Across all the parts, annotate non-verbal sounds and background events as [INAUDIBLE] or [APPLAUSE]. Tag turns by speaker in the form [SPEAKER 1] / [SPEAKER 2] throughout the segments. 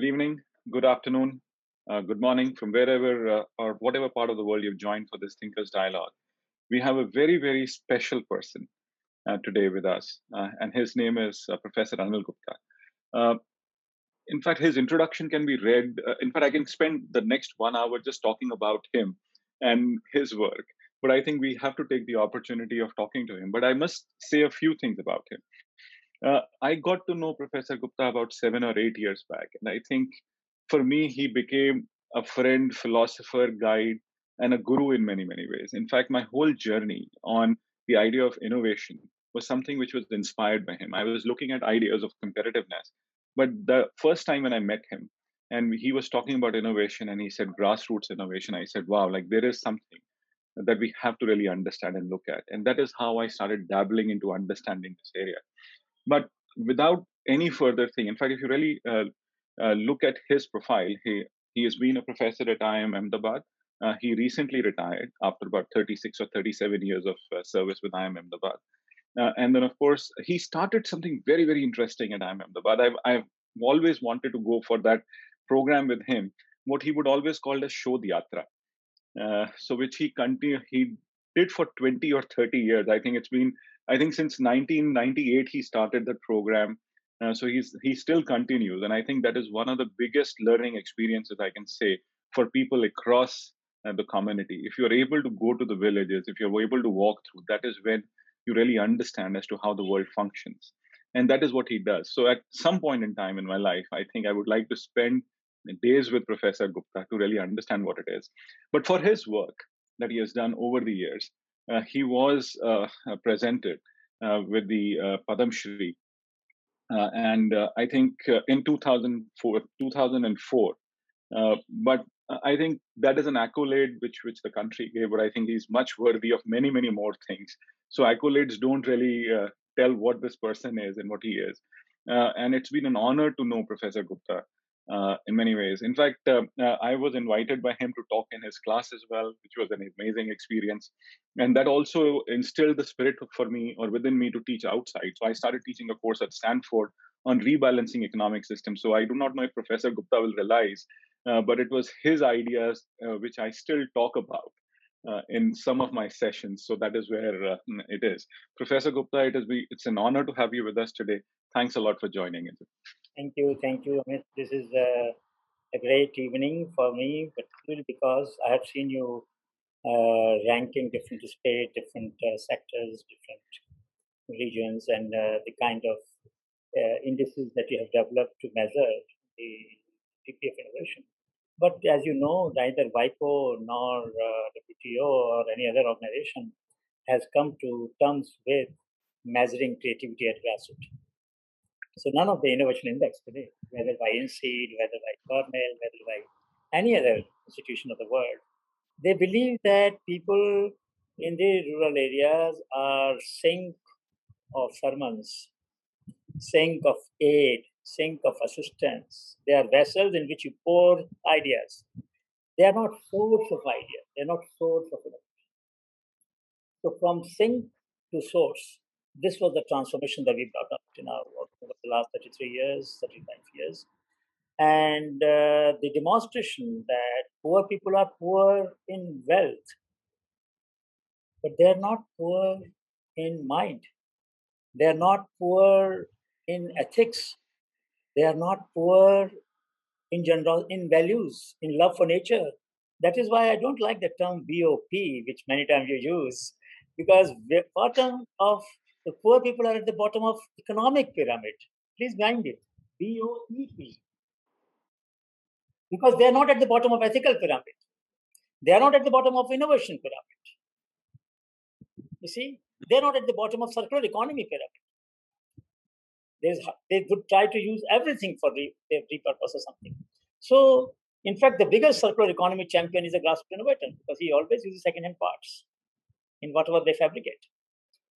[SPEAKER 1] good evening, good afternoon, uh, good morning from wherever uh, or whatever part of the world you've joined for this Thinkers Dialogue. We have a very, very special person uh, today with us, uh, and his name is uh, Professor Anil Gupta. Uh, in fact, his introduction can be read. in fact, I can spend the next one hour just talking about him and his work. But I think we have to take the opportunity of talking to him. But I must say a few things about him. Uh, I got to know Professor Gupta about seven or eight years back. And I think for me, he became a friend, philosopher, guide, and a guru in many, many ways. In fact, my whole journey on the idea of innovation was something which was inspired by him. I was looking at ideas of competitiveness. But the first time when I met him, and he was talking about innovation and he said grassroots innovation, I said, wow, like there is something that we have to really understand and look at. And that is how I started dabbling into understanding this area. But without any further thing, in fact, if you really uh, uh, look at his profile, he he has been a professor at IIM Ahmedabad. Uh, he recently retired after about 36 or 37 years of uh, service with IIM Ahmedabad. Uh, and then, of course, he started something very, very interesting at IIM Ahmedabad. I've, I've always wanted to go for that program with him, what he would always call as Shodh Yatra. Uh, so, which he continue, he did for 20 or 30 years. I think it's been I think since 1998 he started the program. Uh, so he's he still continues, and I think that is one of the biggest learning experiences I can say for people across uh, the community. If you're able to go to the villages, if you're able to walk through, that is when you really understand as to how the world functions, and that is what he does. So at some point in time in my life, I think I would like to spend days with Professor Gupta to really understand what it is. But for his work that he has done over the years, he was uh, presented uh, with the Padam Shri. and I think in 2004, 2004 but I think that is an accolade which which the country gave, but I think he's much worthy of many many more things. So accolades don't really uh, tell what this person is and what he is. Uh, and it's been an honor to know Professor Gupta uh, in many ways. In fact, uh, uh, I was invited by him to talk in his class as well, which was an amazing experience. And that also instilled the spirit for me or within me to teach outside. So I started teaching a course at Stanford on rebalancing economic systems. So I do not know if Professor Gupta will realize, uh, but it was his ideas uh, which I still talk about. Uh, in some of my sessions. So that is where uh, it is. Professor Gupta, it is be, it's an honor to have you with us today. Thanks a lot for joining us.
[SPEAKER 2] Thank you, thank you, Amit. This is a, a great evening for me, particularly because I have seen you uh, ranking different states, different uh, sectors, different regions, and uh, the kind of uh, indices that you have developed to measure the of innovation. But as you know, neither WIPO nor uh, WTO or any other organization has come to terms with measuring creativity at grassroots. So none of the innovation index today, whether by INSEAD, whether by Cornell, whether by any other institution of the world, they believe that people in the rural areas are sink of sermons, sink of aid, sink of assistance. They are vessels in which you pour ideas. They are not source of ideas. They are not source of innovation. So from sink to source, this was the transformation that we brought up in our work over the last 33 years, 35 years. And uh, the demonstration that poor people are poor in wealth, but they're not poor in mind. They're not poor in ethics. They are not poor in general, in values, in love for nature. That is why I don't like the term BOP, which many times you use, because the bottom of the poor people are at the bottom of economic pyramid. Please mind it. B-O-E-P. Because they are not at the bottom of ethical pyramid. They are not at the bottom of innovation pyramid. You see, they are not at the bottom of circular economy pyramid. There's, they would try to use everything for re, repurpose or something. So, in fact, the biggest circular economy champion is a grassroots innovator because he always uses second-hand parts in whatever they fabricate.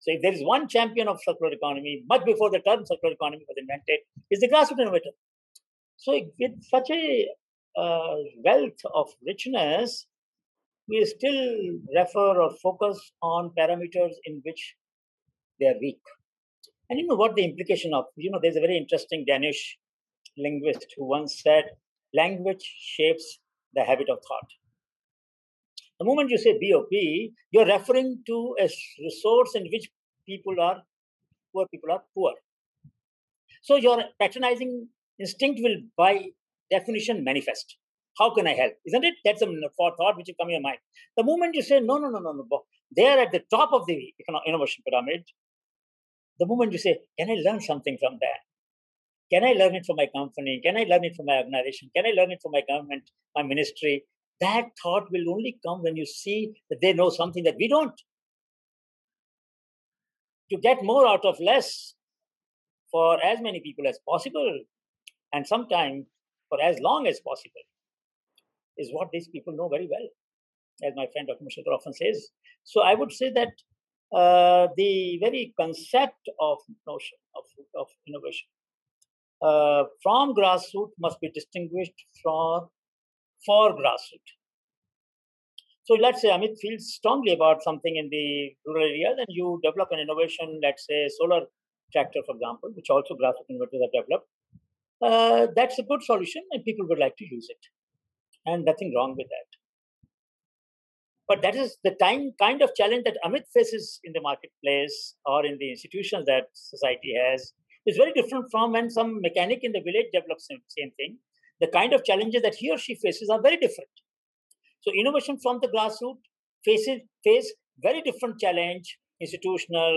[SPEAKER 2] So if there is one champion of circular economy, much before the term circular economy was invented, is the grassroots innovator. So with such a uh, wealth of richness, we still refer or focus on parameters in which they are weak. And you know what the implication of, you know, there's a very interesting Danish linguist who once said, language shapes the habit of thought. The moment you say BOP, you're referring to a resource in which people are poor, people are poor. So your patronizing instinct will, by definition, manifest. How can I help? Isn't it? That's a thought which will come in your mind. The moment you say, no, no, no, no, no, they're at the top of the innovation pyramid. The moment you say, can I learn something from that? Can I learn it from my company? Can I learn it from my organization? Can I learn it from my government, my ministry? That thought will only come when you see that they know something that we don't. To get more out of less for as many people as possible, and sometimes for as long as possible, is what these people know very well, as my friend Dr. Mashelkar often says. So I would say that uh, the very concept of notion of, of innovation uh, from grassroots must be distinguished from for grassroots. So let's say Amit feels strongly about something in the rural area, then you develop an innovation, let's say solar tractor, for example, which also grassroots innovators have developed. Uh, that's a good solution and people would like to use it. And nothing wrong with that. But that is the time kind of challenge that Amit faces in the marketplace or in the institutions that society has is very different from when some mechanic in the village develops the same thing. The kind of challenges that he or she faces are very different. So innovation from the grassroots faces face very different challenge, institutional,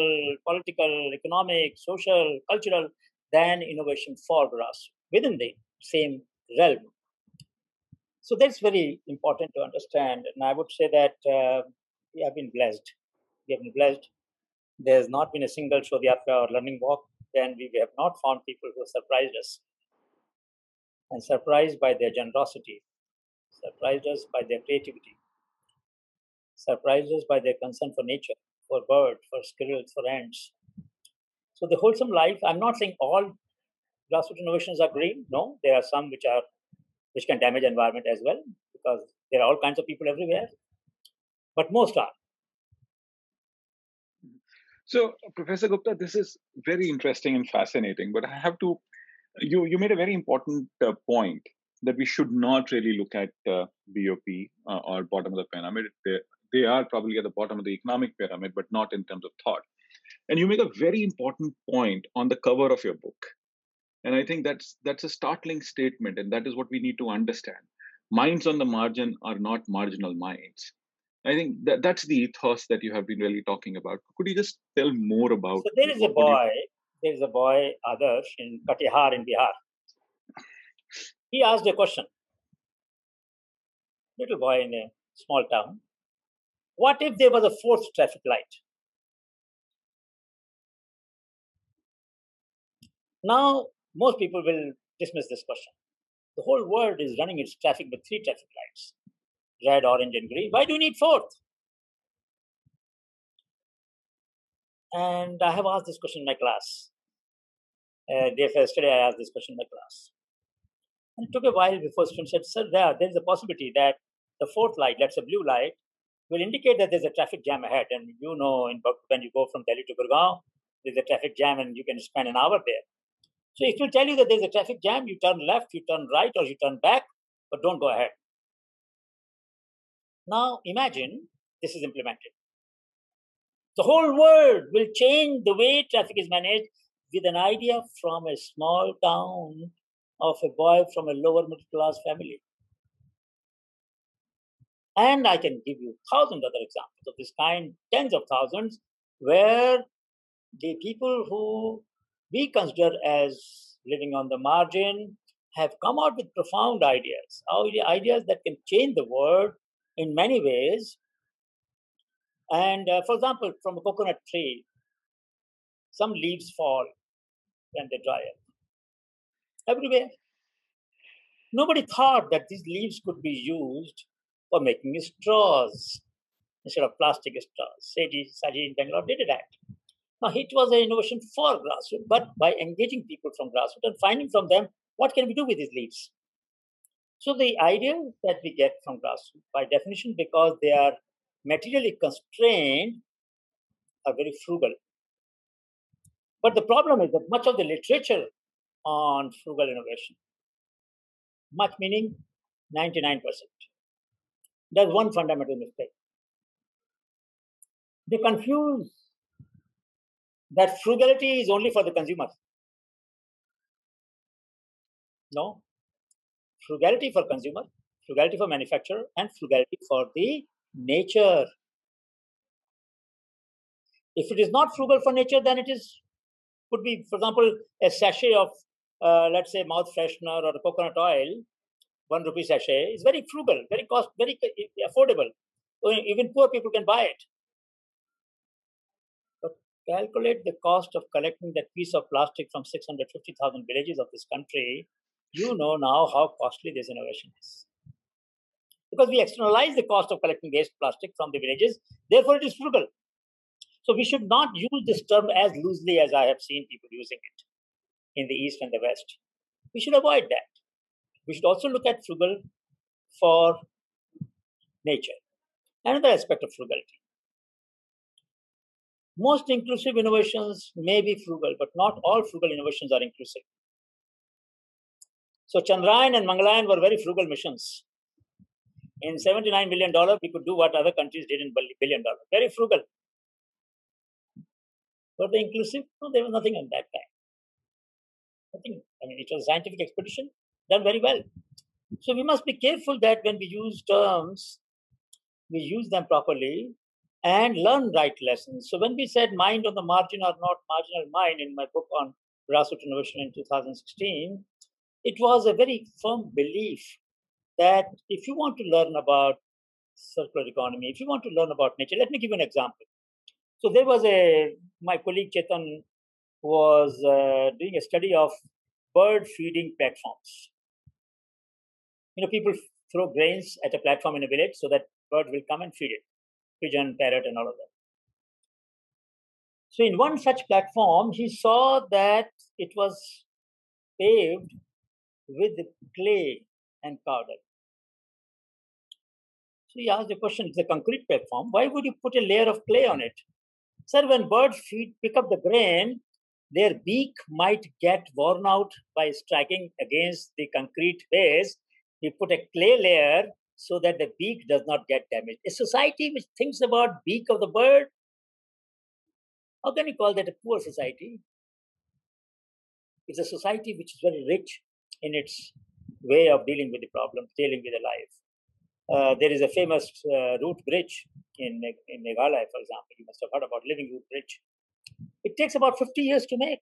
[SPEAKER 2] political, economic, social, cultural, than innovation for grassroots within the same realm. So that's very important to understand. And I would say that uh, we have been blessed. We have been blessed. There's not been a single Shodhyatra or learning walk then we have not found people who surprised us and surprised by their generosity, surprised us by their creativity, surprised us by their concern for nature, for birds, for squirrels, for ants. So the wholesome life, I'm not saying all grassroots innovations are green. No, there are some which are which can damage environment as well because there are all kinds of people everywhere. But most are.
[SPEAKER 1] So, Professor Gupta, this is very interesting and fascinating, but I have to, you, you made a very important uh, point that we should not really look at uh, BOP uh, or bottom of the pyramid. They, they are probably at the bottom of the economic pyramid, but not in terms of thought. And you make a very important point on the cover of your book. And I think that's that's a startling statement, and that is what we need to understand. Minds on the margin are not marginal minds. I think that that's the ethos that you have been really talking about. Could you just tell more about?
[SPEAKER 2] So there is a boy. You... There is a boy, Adarsh, in Katihar in Bihar. He asked a question. Little boy in a small town. What if there was a fourth traffic light? Now, most people will dismiss this question. The whole world is running its traffic with three traffic lights red, orange, and green. Why do you need fourth? And I have asked this question in my class. Uh, yesterday, I asked this question in my class. And it took a while before students said, Sir, there, there is a possibility that the fourth light, that's a blue light, will indicate that there's a traffic jam ahead. And you know, in, when you go from Delhi to Gurgaon, there's a traffic jam and you can spend an hour there. So if you tell you that there's a traffic jam, you turn left, you turn right, or you turn back, but don't go ahead. Now imagine this is implemented. The whole world will change the way traffic is managed with an idea from a small town of a boy from a lower middle class family. And I can give you thousands other examples of this kind, tens of thousands, where the people who we consider as living on the margin have come out with profound ideas, ideas that can change the world in many ways. And uh, for example, from a coconut tree, some leaves fall when they dry up. Everywhere. Nobody thought that these leaves could be used for making straws instead of plastic straws. Saji, Saji in Bangalore did that. Now, it was an innovation for grassroots, but by engaging people from grassroots and finding from them what can we do with these leaves. So the idea that we get from grassroots, by definition, because they are materially constrained, are very frugal. But the problem is that much of the literature on frugal innovation, Much meaning 99%. That's one fundamental mistake. They confuse that frugality is only for the consumer. No. Frugality for consumer, frugality for manufacturer, and frugality for the nature. If it is not frugal for nature, then it is could be, for example, a sachet of, uh, let's say, mouth freshener or coconut oil, one rupee sachet, is very frugal, very cost, very affordable. Even poor people can buy it. But calculate the cost of collecting that piece of plastic from 650,000 villages of this country. You know now how costly this innovation is. Because we externalize the cost of collecting waste plastic from the villages, therefore it is frugal. So we should not use this term as loosely as I have seen people using it in the East and the West. We should avoid that. We should also look at frugal for nature. Another aspect of frugality. Most inclusive innovations may be frugal, but not all frugal innovations are inclusive. So Chandrayaan and Mangalyaan were very frugal missions. In $79 million, we could do what other countries did in billion dollars. Very frugal. Were they inclusive? No, there was nothing on that time. Nothing. I mean, it was a scientific expedition done very well. So we must be careful that when we use terms, we use them properly and learn right lessons. So when we said mind on the margin or not marginal mind in my book on grassroots innovation in 2016, it was a very firm belief that if you want to learn about circular economy, if you want to learn about nature, let me give you an example. So there was a my colleague Chetan was uh, doing a study of bird feeding platforms. You know, people throw grains at a platform in a village so that bird will come and feed it, pigeon, parrot, and all of that. So in one such platform, he saw that it was paved with clay and powder. He asked the question: It's a concrete platform. Why would you put a layer of clay on it? Sir, when birds feed, pick up the grain, their beak might get worn out by striking against the concrete base. We put a clay layer so that the beak does not get damaged. A society which thinks about beak of the bird, how can you call that a poor society? It's a society which is very rich in its way of dealing with the problem, dealing with the life. Uh, there is a famous uh, root bridge in, in Meghalaya, for example. You must have heard about Living Root Bridge. It takes about 50 years to make.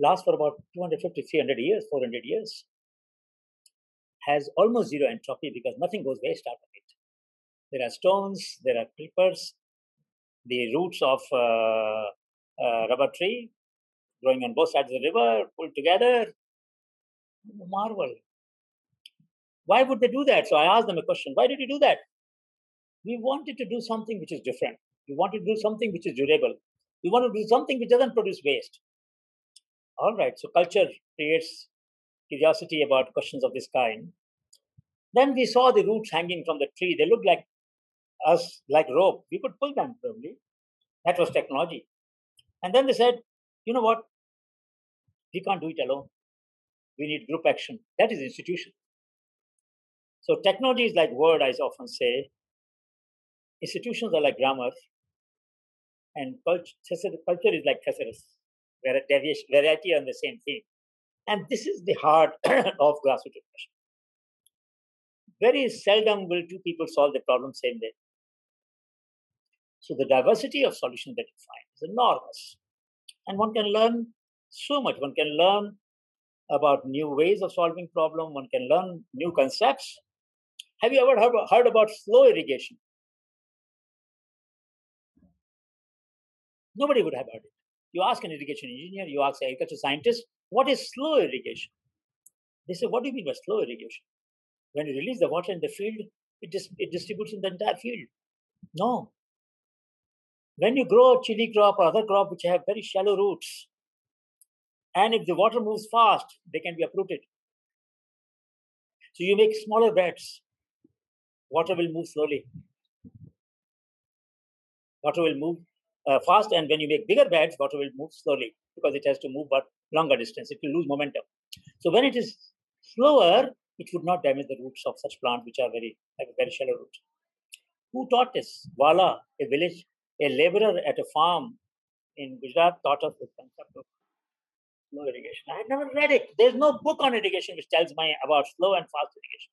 [SPEAKER 2] Lasts for about 250, 300 years, 400 years. Has almost zero entropy because nothing goes waste out of it. There are stones, there are creepers, the roots of uh, rubber tree growing on both sides of the river, pulled together. Marvel. Why would they do that? So I asked them a question Why did you do that? We wanted to do something which is different. We wanted to do something which is durable. We want to do something which doesn't produce waste. All right, so culture creates curiosity about questions of this kind. Then we saw the roots hanging from the tree. They looked like us, like rope. We could pull them probably. That was technology. And then they said, you know what? We can't do it alone. We need group action. That is institution. So technology is like word, I often say. Institutions are like grammar, and culture, culture is like thesaurus, where a deviation, variety on the same theme. And this is the heart [COUGHS] of grassroots education. Very seldom will two people solve the problem same day. So the diversity of solutions that you find is enormous. And one can learn so much. One can learn about new ways of solving problem. One can learn new concepts have you ever heard about slow irrigation? Nobody would have heard it. You ask an irrigation engineer, you ask an agriculture scientist, what is slow irrigation? They say, what do you mean by slow irrigation? When you release the water in the field, it, dis- it distributes in the entire field. No. When you grow a chili crop or other crop which have very shallow roots, and if the water moves fast, they can be uprooted. So you make smaller beds water will move slowly. Water will move uh, fast, and when you make bigger beds, water will move slowly because it has to move but longer distance. It will lose momentum. So when it is slower, it would not damage the roots of such plants which are very have very shallow roots. Who taught this? Wala, a village, a laborer at a farm in Gujarat taught us this concept of slow irrigation. I had never read it. There's no book on irrigation which tells me about slow and fast irrigation.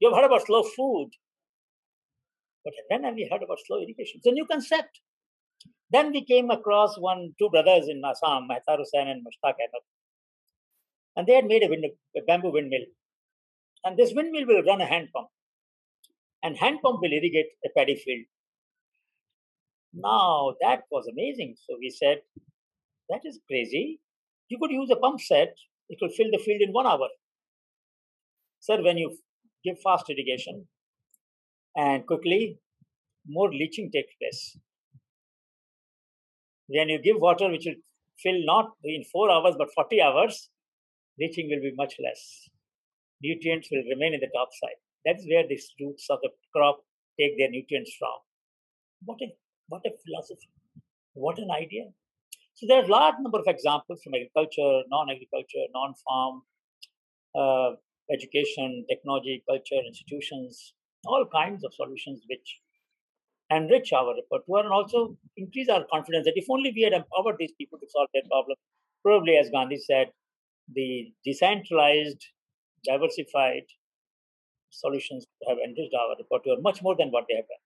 [SPEAKER 2] You've heard about slow food, but have you heard about slow irrigation? It's a new concept. Then we came across one, two brothers in Assam, Hussain and Mushtaq Ahmed. And they had made a, wind, a bamboo windmill. And this windmill will run a hand pump. And hand pump will irrigate a paddy field. Now that was amazing. So we said, that is crazy. You could use a pump set, it will fill the field in one hour. Sir, when you give fast irrigation and quickly, more leaching takes place. When you give water which will fill not in four hours but 40 hours, leaching will be much less. Nutrients will remain in the top side. That's where the roots of the crop take their nutrients from. What a, what a philosophy. What an idea. So there are a large number of examples from agriculture, non-agriculture, non-farm, uh, education, technology, culture, institutions, all kinds of solutions which enrich our repertoire and also increase our confidence that if only we had empowered these people to solve their problem, probably as Gandhi said, the decentralized, diversified solutions have enriched our repertoire much more than what they have
[SPEAKER 1] done.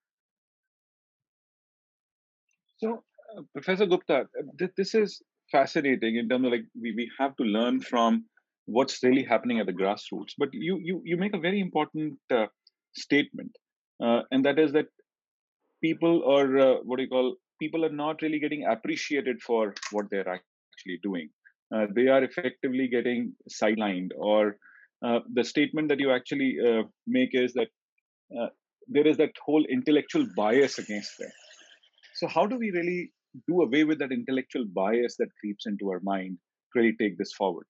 [SPEAKER 1] So, uh, Professor Gupta, th- this is fascinating in terms of like we, we have to learn from what's really happening at the grassroots. But you you you make a very important uh, statement, uh, and that is that people or uh, what do you call people are not really getting appreciated for what they're actually doing. Uh, they are effectively getting sidelined or uh, the statement that you actually uh, make is that uh, there is that whole intellectual bias against them. So how do we really do away with that intellectual bias that creeps into our mind to really take this forward?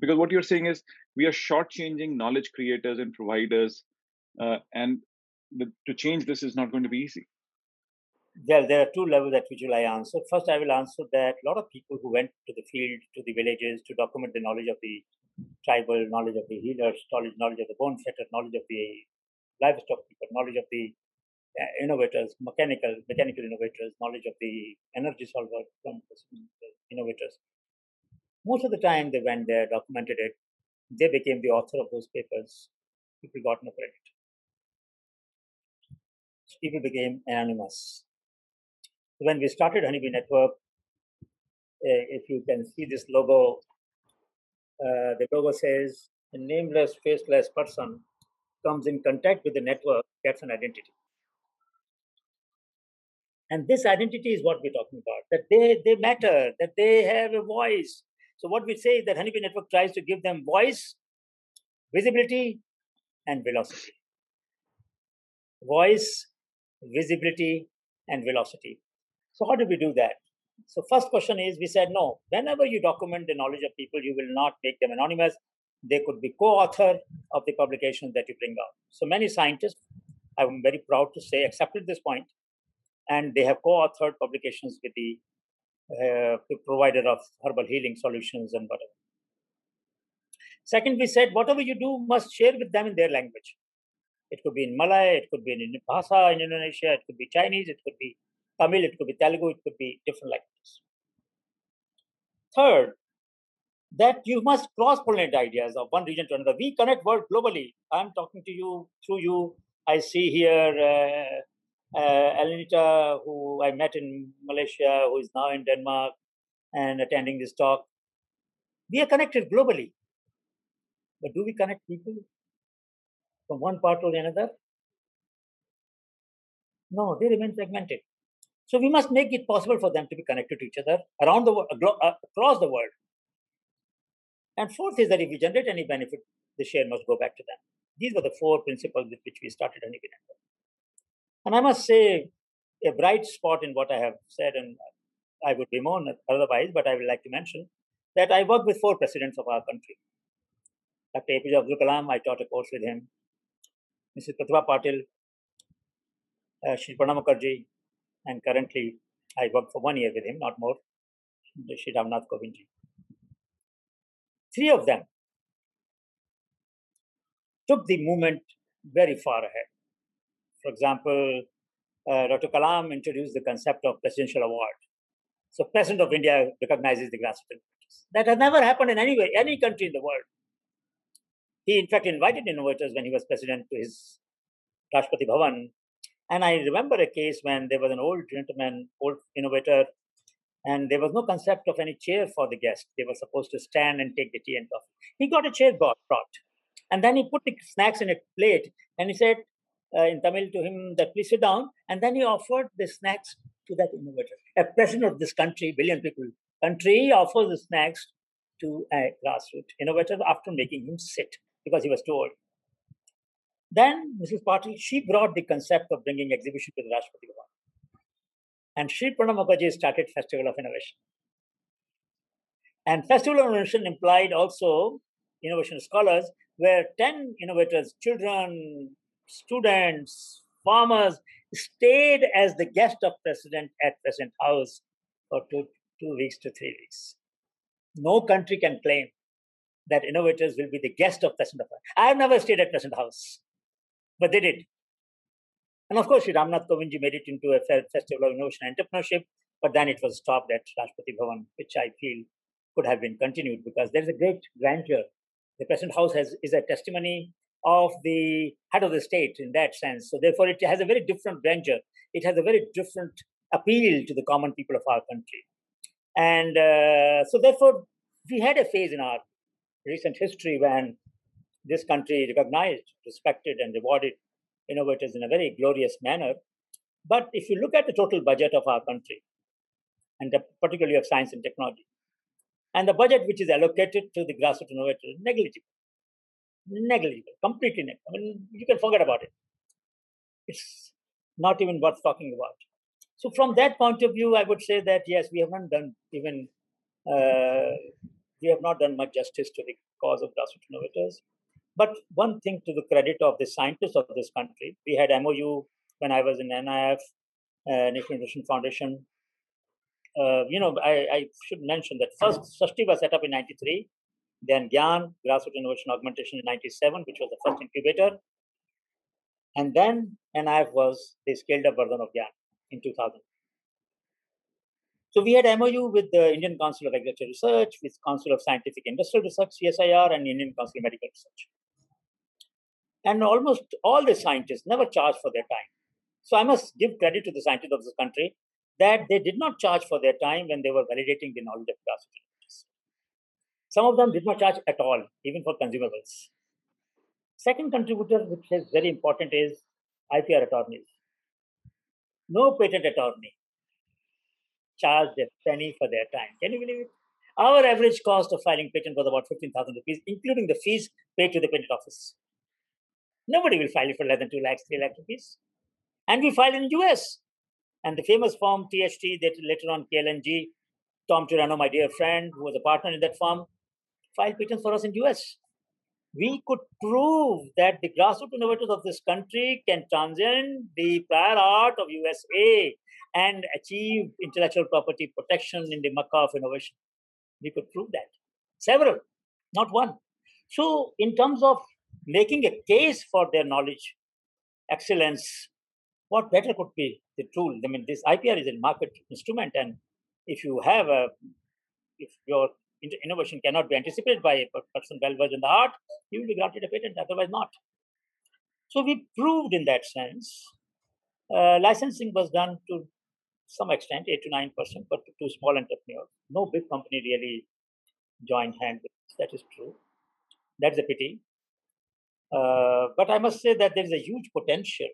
[SPEAKER 1] Because what you're saying is we are shortchanging knowledge creators and providers uh, and the, to change this is not going to be easy
[SPEAKER 2] well, there are two levels at which I answer. First, I will answer that a lot of people who went to the field, to the villages to document the knowledge of the tribal, knowledge of the healers, knowledge, knowledge of the bone setter, knowledge of the livestock people, knowledge of the uh, innovators, mechanical, mechanical innovators, knowledge of the energy solver innovators. Most of the time they went there, documented it, they became the author of those papers. People got no credit. People became anonymous when we started Honeybee Network, uh, if you can see this logo, uh, the logo says a nameless, faceless person comes in contact with the network, gets an identity. And this identity is what we're talking about, that they, they matter, that they have a voice. So what we say is that Honeybee Network tries to give them voice, visibility, and velocity. Voice, visibility, and velocity. So how do we do that? So first question is, we said, no, whenever you document the knowledge of people, you will not make them anonymous. They could be co-author of the publication that you bring out. So many scientists, I'm very proud to say, accepted this point, and they have co-authored publications with the, uh, the provider of herbal healing solutions and whatever. Second, we said, whatever you do must share with them in their language. It could be in Malay, it could be in Bahasa in Indonesia, it could be Chinese, it could be Tamil, it could be Telugu, it could be different languages. Third, that you must cross pollinate ideas of one region to another. We connect world globally. I'm talking to you through you. I see here uh, uh, Elenita, who I met in Malaysia, who is now in Denmark and attending this talk. We are connected globally. But do we connect people from one part to another? No, they remain fragmented. So we must make it possible for them to be connected to each other around the world, uh, across the world. And fourth is that if we generate any benefit, the share must go back to them. These were the four principles with which we started Honeybee Network. And I must say, a bright spot in what I have said, and I would bemoan otherwise, but I would like to mention that I worked with four presidents of our country. Dr. APJ Abdul Kalam, I taught a course with him. Mrs. Pratibha Patil, uh, Shri Pranab Mukherjee, and currently I work for one year with him, not more, Shri Ramnath Kovindji. Three of them took the movement very far ahead. For example, uh, Dr. Kalam introduced the concept of presidential award. So, President of India recognizes the grassroots That has never happened in any way, any country in the world. He, in fact, invited innovators when he was president to his Rashtrapati Bhavan. And I remember a case when there was an old gentleman, old innovator, and there was no concept of any chair for the guest. They were supposed to stand and take the tea and coffee. He got a chair brought, and then he put the snacks in a plate and he said uh, in Tamil to him that please sit down. And then he offered the snacks to that innovator. A president of this country, billion people country, offers the snacks to a grassroots innovator after making him sit because he was too old. Then Mrs. Patil, she brought the concept of bringing exhibition to the Rashtrapati Bhavan. And Sri Pranab Mukherjee started Festival of Innovation. And Festival of Innovation implied also innovation scholars, where 10 innovators, children, students, farmers, stayed as the guest of President at President House for two, two weeks to three weeks. No country can claim that innovators will be the guest of President House. I have never stayed at President House, but they did. And of course, Ramnath Kovindji made it into a festival of innovation and entrepreneurship, but then it was stopped at Rashtrapati Bhavan, which I feel could have been continued because there is a great grandeur. The President House has, is a testimony of the head of the state in that sense. So therefore, it has a very different grandeur. It has a very different appeal to the common people of our country. And uh, so therefore, we had a phase in our recent history when this country recognized, respected, and rewarded innovators in a very glorious manner. But if you look at the total budget of our country, and particularly of science and technology, and the budget which is allocated to the grassroots innovators is negligible negligible, completely negligible. I mean, you can forget about it. It's not even worth talking about. So, from that point of view, I would say that yes, we have not done even uh, we have not done much justice to the cause of grassroots innovators. But one thing to the credit of the scientists of this country, we had MOU when I was in NIF, uh, National Innovation Foundation. Uh, you know, I, I, should mention that first SRISTI was set up in 93 then GYAN, Grassroots Innovation Augmentation in 97, which was the first incubator. And then NIF was the scaled up version of GYAN in 2000. So we had MOU with the Indian Council of Agricultural Research, with Council of Scientific Industrial Research, CSIR, and Indian Council of Medical Research. And almost all the scientists never charged for their time. So I must give credit to the scientists of this country that they did not charge for their time when they were validating the knowledge of grassroots some of them did not charge at all, even for consumables. Second contributor, which is very important, is IPR attorneys. No patent attorney charged a penny for their time. Can you believe it? Our average cost of filing patent was about 15,000 rupees, including the fees paid to the patent office. Nobody will file it for less than 2 lakhs, 3 lakh rupees. And we filed in US. And the famous firm THT, that later on KLNG, Tom Tirano, my dear friend, who was a partner in that firm, filed patents for us in US. We could prove that the grassroots innovators of this country can transcend the prior art of USA and achieve intellectual property protection in the Makkah of innovation. We could prove that. Several, not one. So, in terms of making a case for their knowledge, excellence, what better could be the tool? I mean, this IPR is a market instrument, and if you have a, if your innovation cannot be anticipated by a person well versed in the art, he will be granted a patent, otherwise not. So we proved in that sense. Uh, licensing was done to some extent, 8 to 9%, but to small entrepreneurs. No big company really joined hands. That is true. That's a pity. Uh, but I must say that there is a huge potential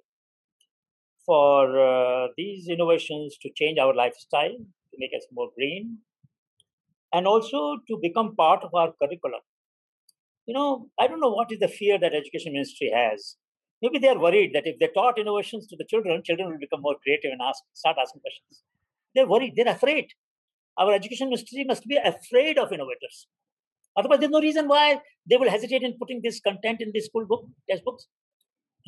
[SPEAKER 2] for uh, these innovations to change our lifestyle, to make us more green, and also to become part of our curriculum. You know, I don't know what is the fear that education ministry has. Maybe they are worried that if they taught innovations to the children, children will become more creative and ask, start asking questions. They're worried. They're afraid. Our education ministry must be afraid of innovators. Otherwise, there's no reason why they will hesitate in putting this content in the school book, textbooks.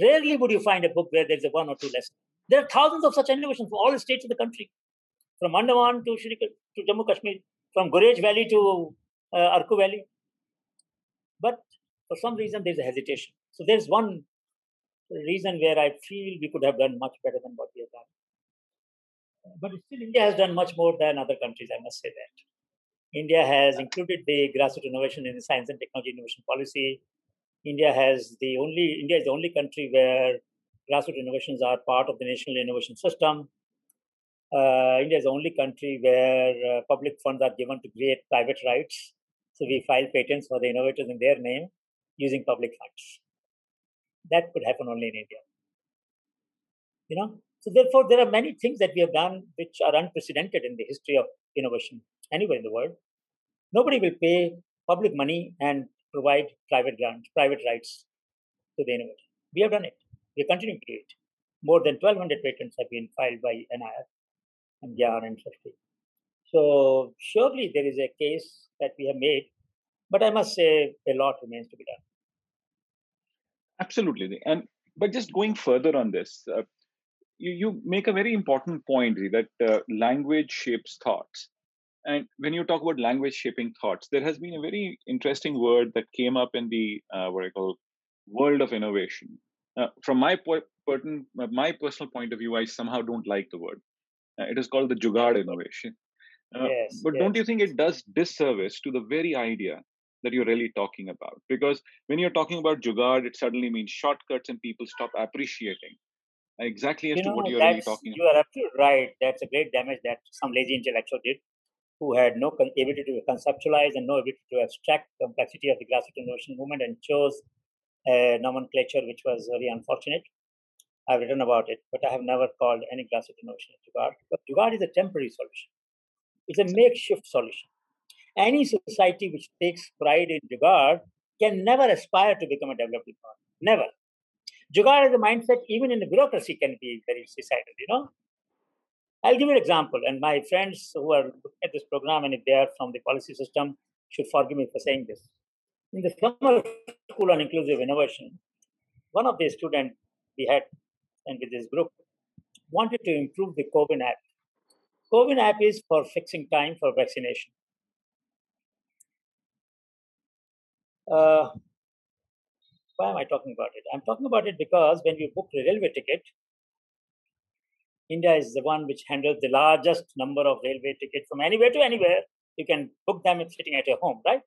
[SPEAKER 2] Rarely would you find a book where there's a one or two lessons. There are thousands of such innovations for all states of the country, from Andaman to, Shri, to Jammu Kashmir from Gurez Valley to uh, Araku Valley. But for some reason, there's a hesitation. So there's one reason where I feel we could have done much better than what we have done. But still, India has done much more than other countries, I must say that. India has included the grassroots innovation in the science and technology innovation policy. India has the only India is the only country where grassroots innovations are part of the national innovation system. Uh, India is the only country where uh, public funds are given to create private rights. So we file patents for the innovators in their name using public funds. That could happen only in India. You know, so therefore there are many things that we have done which are unprecedented in the history of innovation anywhere in the world. Nobody will pay public money and provide private grants, private rights to the innovator. We have done it. We are continuing to do it. More than 1,200 patents have been filed by NIF and GYAN and Shakti. So surely there is a case that we have made, but I must say a lot remains to be done.
[SPEAKER 1] Absolutely, and but just going further on this, uh, you you make a very important point that uh, language shapes thoughts. And when you talk about language shaping thoughts, there has been a very interesting word that came up in the uh, what I call world of innovation. Uh, from my po- my personal point of view, I somehow don't like the word. Uh, it is called the Jugaad innovation. Uh,
[SPEAKER 2] yes,
[SPEAKER 1] but
[SPEAKER 2] yes.
[SPEAKER 1] don't you think it does disservice to the very idea that you're really talking about? Because when you're talking about Jugaad, it suddenly means shortcuts and people stop appreciating exactly as
[SPEAKER 2] you
[SPEAKER 1] to
[SPEAKER 2] know,
[SPEAKER 1] what you're really talking
[SPEAKER 2] you are absolutely right. That's a great damage that some lazy intellectual did, who had no ability to conceptualize and no ability to abstract the complexity of the grassroots innovation movement and chose a nomenclature which was very unfortunate. I've written about it, but I have never called any grassroots innovation Jugaad. But Jugaad is a temporary solution. It's a makeshift solution. Any society which takes pride in Jugaad can never aspire to become a developed economy. Never. Jugaad as a mindset, even in the bureaucracy, can be very suicidal, you know. I'll give you an example, and my friends who are looking at this program, and if they are from the policy system, should forgive me for saying this. In the summer school on inclusive innovation, one of the students we had and with this group wanted to improve the COVID app. COVID app is for fixing time for vaccination. Uh, why am I talking about it? I'm talking about it because when you book a railway ticket, India is the one which handles the largest number of railway tickets from anywhere to anywhere. You can book them sitting at your home, right?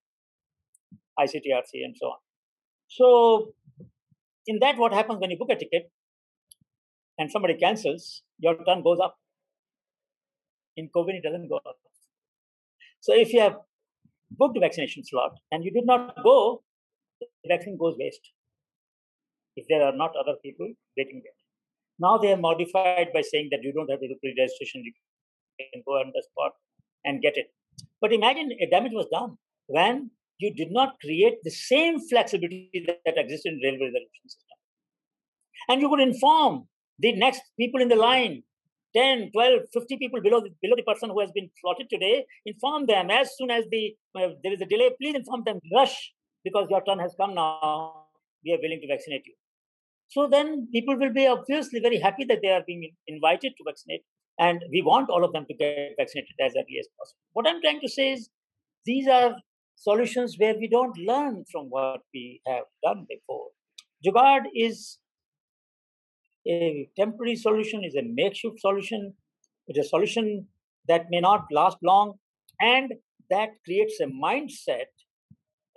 [SPEAKER 2] IRCTC and so on. So, in that, what happens when you book a ticket and somebody cancels, your turn goes up. In COVID, it doesn't go up. So, if you have booked a vaccination slot and you did not go, the vaccine goes waste. If there are not other people waiting there. Now they have modified by saying that you don't have to do pre-registration, you can go on the spot and get it. But imagine a damage was done when you did not create the same flexibility that existed in railway reservation system. And you could inform the next people in the line 10, 12, 50 people below the, below the person who has been slotted today, inform them as soon as the uh, there is a delay, please inform them, rush, because your turn has come now. We are willing to vaccinate you. So then people will be obviously very happy that they are being invited to vaccinate. And we want all of them to get vaccinated as early as possible. What I'm trying to say is these are solutions where we don't learn from what we have done before. Jugaad is a temporary solution, is a makeshift solution, it's a solution that may not last long, and that creates a mindset.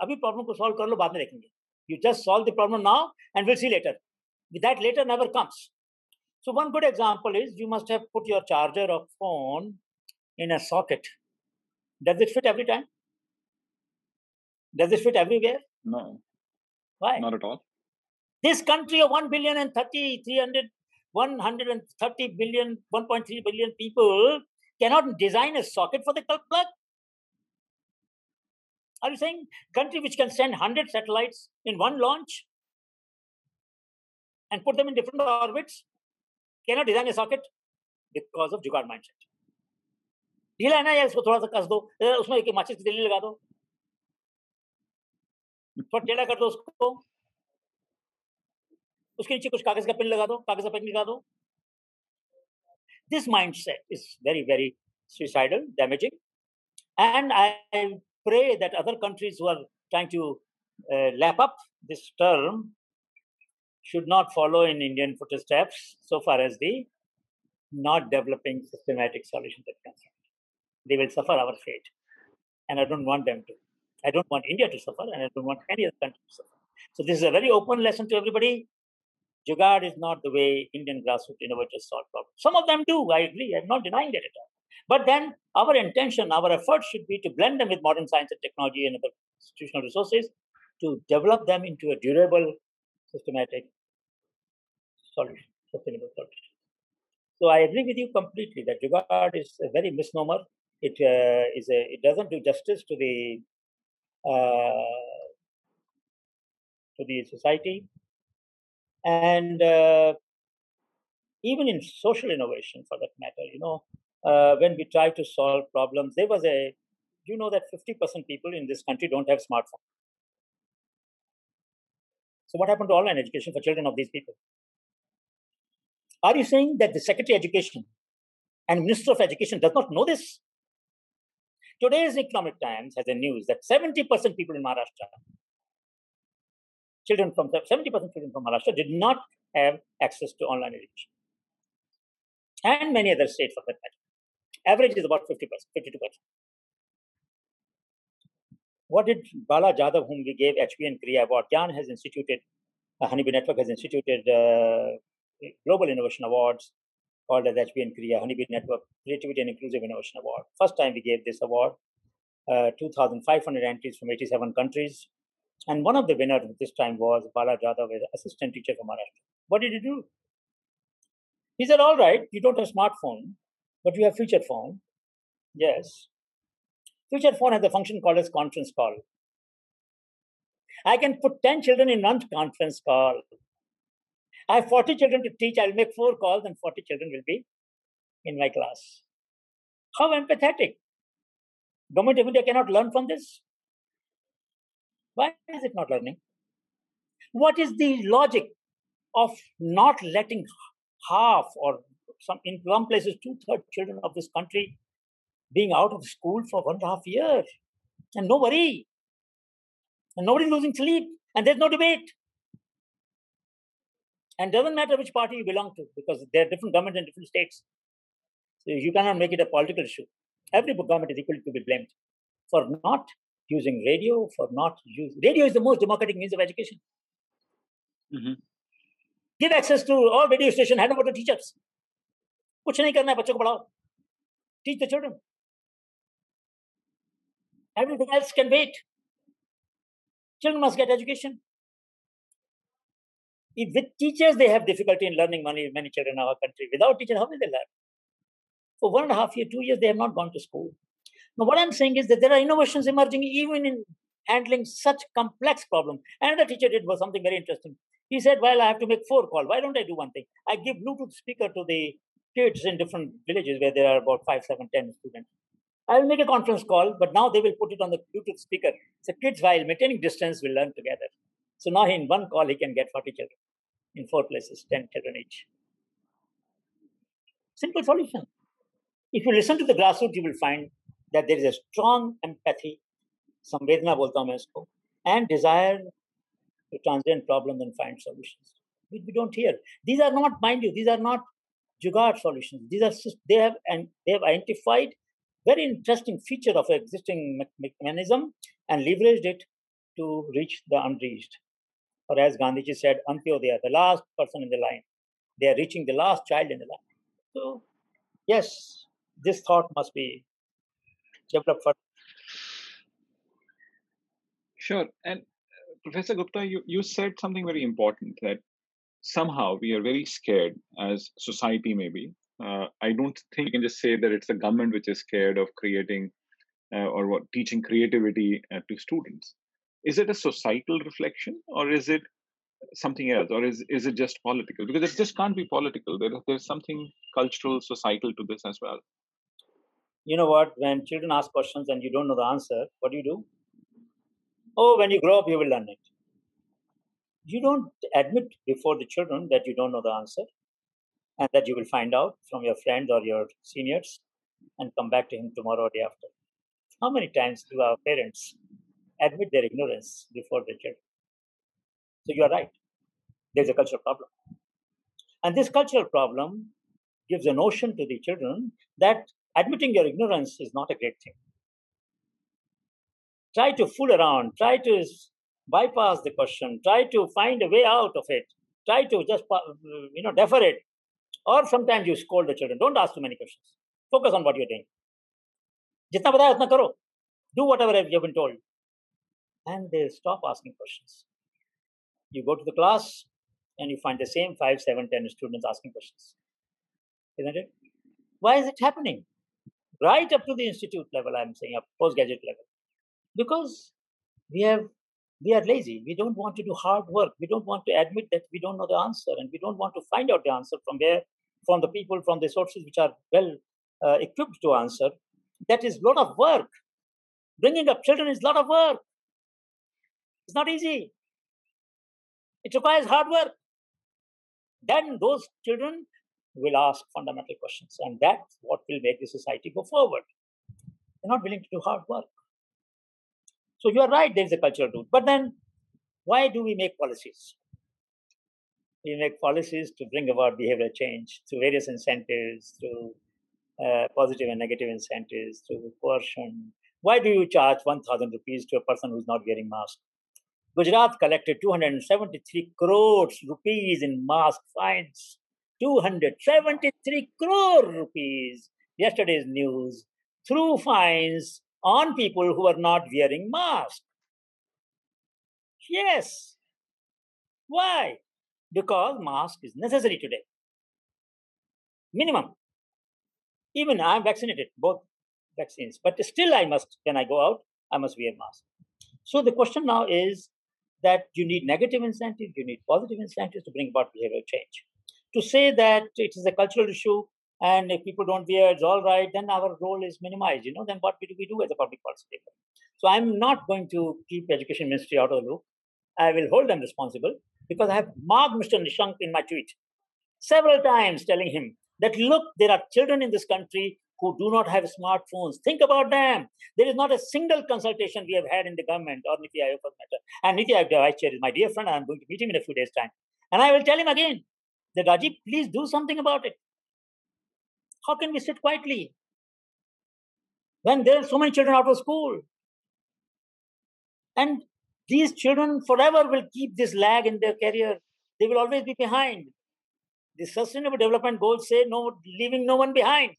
[SPEAKER 2] अभी problem को solve कर लो बाद में देखेंगे. You just solve the problem now and we'll see later. That later never comes. So one good example is you must have put your charger of phone in a socket. Does it fit every time? Does it fit everywhere?
[SPEAKER 1] No.
[SPEAKER 2] Why?
[SPEAKER 1] Not at all.
[SPEAKER 2] This country of 1 billion and 30, 300, 130 billion, 1.3 billion people cannot design a socket for the plug. Are you saying country which can send 100 satellites in one launch and put them in different orbits cannot design a socket because of jugaad mindset? ढीला है ना यार उसके नीचे कुछ कागज का pin लगा दो कागज का पिन लगा दो this mindset is very very suicidal damaging and i pray that other countries who are trying to uh, lap up this term should not follow in Indian footsteps so far as the not developing systematic solutions are concerned. They will suffer our fate. And I don't want them to. I don't want India to suffer, and I don't want any other country to suffer. So this is a very open lesson to everybody. Jugaad is not the way Indian grassroots innovators solve problems. Some of them do, I agree. I'm not denying that at all. But then our intention, our effort should be to blend them with modern science and technology and other institutional resources to develop them into a durable, systematic solution, sustainable solution. So I agree with you completely that Jugaad is a very misnomer. It uh, is a, it doesn't do justice to the uh, to the society, and uh, even in social innovation, for that matter, you know, uh, when we try to solve problems, there was a you know that 50% people in this country don't have smartphones. So what happened to online education for children of these people? Are you saying that the Secretary of Education and Minister of Education does not know this? Today's Economic Times has a news that 70% people in Maharashtra, children from 70% children from Maharashtra did not have access to online education. And many other states for that matter. Average is about 50%, 52%. What did Bala Jadhav, whom we gave HP Kriya Award, Jan has instituted, uh, Honeybee Network has instituted uh, Global Innovation Awards called as HP Kriya, Honeybee Network Creativity and Inclusive Innovation Award. First time we gave this award, uh, 2,500 entries from 87 countries. And one of the winners this time was Bala Jadhav, assistant teacher from Maharashtra. What did he do? He said, All right, you don't have smartphone, but you have feature phone. Yes. Feature phone has a function called as conference call. I can put 10 children in one conference call I have 40 children to teach. I'll make four calls and 40 children will be in my class. How empathetic. Government of India cannot learn from this. Why is it not learning? What is the logic of not letting half or some in some places two thirds children of this country being out of school for one and a half years and no worry and nobody losing sleep and there's no debate and doesn't matter which party you belong to, because there are different governments in different states. So you cannot make it a political issue. Every government is equally to be blamed for not using radio, for not using radio is the most democratic means of education. Mm-hmm. Give access to all radio station, hand over to teachers. कुछ नहीं करना है बच्चों को पढ़ाओ teach the children everything else can wait children must get education if with teachers, they have difficulty in learning many, many children in our country. Without teachers, how will they learn? For one and a half year, two years, they have not gone to school. now, what I'm saying is that there are innovations emerging even in handling such complex problems. Another teacher did was something very interesting. He said, Well, I have to make four calls. Why don't I do one thing? I give Bluetooth speaker to the kids in different villages where there are about five, seven, ten students. I will make a conference call, but now they will put it on the Bluetooth speaker. So kids, while maintaining distance, will learn together. So now in one call, he can get 40 children in four places, 10 children each. Simple solution. If you listen to the grassroots, you will find that there is a strong empathy, samvedna bolta hu and desire to transcend problems and find solutions. We, we don't hear. These are not, mind you, these are not jugaad solutions. These are they have and they have identified very interesting feature of existing mechanism and leveraged it to reach the unreached. Or as Gandhiji said, until they are the last person in the line. They are reaching the last child in the line. So, yes, this thought must be developed further.
[SPEAKER 1] Sure. And uh, Professor Gupta, you, you said something very important that somehow we are very scared as society, maybe. Uh, I don't think you can just say that it's the government which is scared of creating uh, or what teaching creativity uh, to students is it a societal reflection or is it something else or is, is it just political because it just can't be political there, there's something cultural societal to this as well
[SPEAKER 2] you know what when children ask questions and you don't know the answer what do you do oh when you grow up you will learn it you don't admit before the children that you don't know the answer and that you will find out from your friends or your seniors and come back to him tomorrow or day after how many times do our parents admit their ignorance before the children. So you are right. there's a cultural problem. And this cultural problem gives a notion to the children that admitting your ignorance is not a great thing. Try to fool around, try to bypass the question, try to find a way out of it, try to just you know defer it. Or sometimes you scold the children. Don't ask too many questions. Focus on what you're doing. जितना बताया उतना करो. Do whatever you've been told. And they stop asking questions. You go to the class and you find the same five, seven, ten students asking questions. Isn't it? Why is it happening? Right up to the institute level, I'm saying, up postgraduate level. Because we have we are lazy. We don't want to do hard work. We don't want to admit that we don't know the answer, and we don't want to find out the answer from where, from the people, from the sources which are well uh, equipped to answer. That is a lot of work. Bringing up children is a lot of work. It's not easy. It requires hard work. Then those children will ask fundamental questions, and that's what will make the society go forward. They're not willing to do hard work. So you are right, there is a cultural root. But then, why do we make policies? We make policies to bring about behavioral change through various incentives, through uh, positive and negative incentives, through coercion. Why do you charge 1,000 rupees to a person who's not wearing mask? Gujarat collected 273 crores rupees in mask fines. 273 crore rupees. Yesterday's news through fines on people who are not wearing masks. Yes. Why? Because mask is necessary today. Minimum. Even I am vaccinated, both vaccines, but still I must, when I go out, I must wear mask. So the question now is that you need negative incentives, you need positive incentives to bring about behavioral change. To say that it is a cultural issue and if people don't wear, it's all right, then our role is minimized. You know, then what do we do as a public policy maker? So I'm not going to keep education ministry out of the loop. I will hold them responsible because I have marked Mr. Nishank in my tweet several times telling him that look, there are children in this country who do not have smartphones. Think about them. There is not a single consultation we have had in the government or Niti Aayog for matter. And Niti Aayog Vice Chair is my dear friend, and I'm going to meet him in a few days' time. And I will tell him again that Rajiv, please do something about it. How can we sit quietly when there are so many children out of school? And these children forever will keep this lag in their career. They will always be behind. The Sustainable Development Goals say no, leaving no one behind.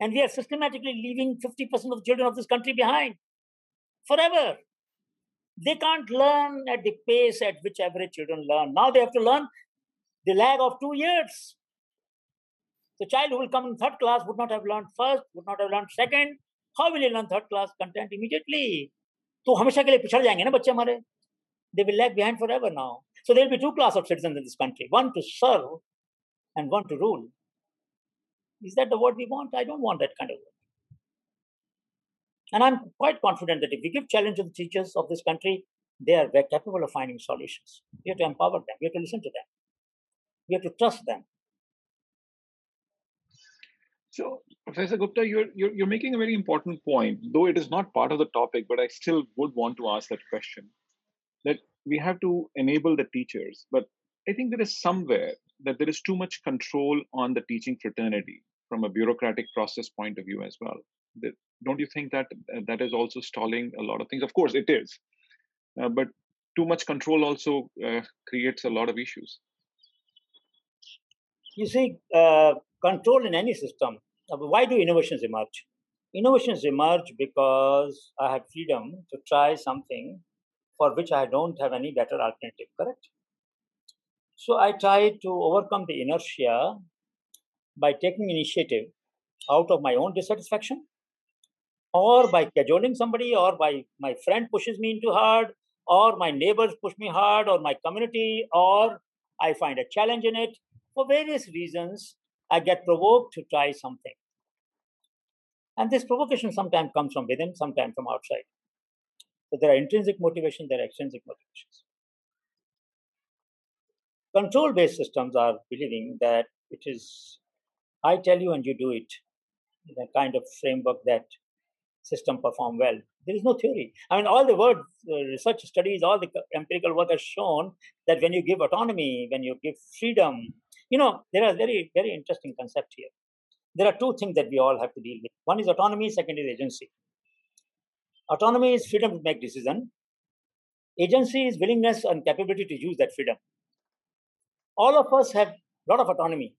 [SPEAKER 2] And we are systematically leaving 50% of the children of this country behind forever. They can't learn at the pace at which average children learn. Now they have to learn the lag of two years. The child who will come in third class would not have learned first, would not have learned second. How will he learn third class content immediately? तो हमेशा के लिए पिछड़ जाएंगे ना बच्चे हमारे they will lag behind forever now. So there will be two class of citizens in this country, one to serve and one to rule. Is that the word we want? I don't want that kind of word. And I'm quite confident that if we give challenge to the teachers of this country, they are very capable of finding solutions. We have to empower them. We have to listen to them. We have to trust them.
[SPEAKER 1] So, Professor Gupta, you're, you're, you're making a very important point, though it is not part of the topic, but I still would want to ask that question. That we have to enable the teachers, but I think there is somewhere that there is too much control on the teaching fraternity from a bureaucratic process point of view as well. That, don't you think that that is also stalling a lot of things? Of course, it is, uh, but too much control also uh, creates a lot of issues.
[SPEAKER 2] You see, uh, control in any system why do innovations emerge? Innovations emerge because I have freedom to try something for which I don't have any better alternative, correct? So I try to overcome the inertia by taking initiative out of my own dissatisfaction or by cajoling somebody or by my friend pushes me into hard or my neighbors push me hard or my community or I find a challenge in it. For various reasons, I get provoked to try something. And this provocation sometimes comes from within, sometimes from outside. So there are intrinsic motivations, there are extrinsic motivations. Control based systems are believing that it is, I tell you and you do it, the kind of framework that system perform well. There is no theory. I mean, all the words, uh, research studies, all the empirical work has shown that when you give autonomy, when you give freedom, you know, there are very, very interesting concept here. There are two things that we all have to deal with. One is autonomy, second is agency. Autonomy is freedom to make decision. Agency is willingness and capability to use that freedom. All of us have a lot of autonomy.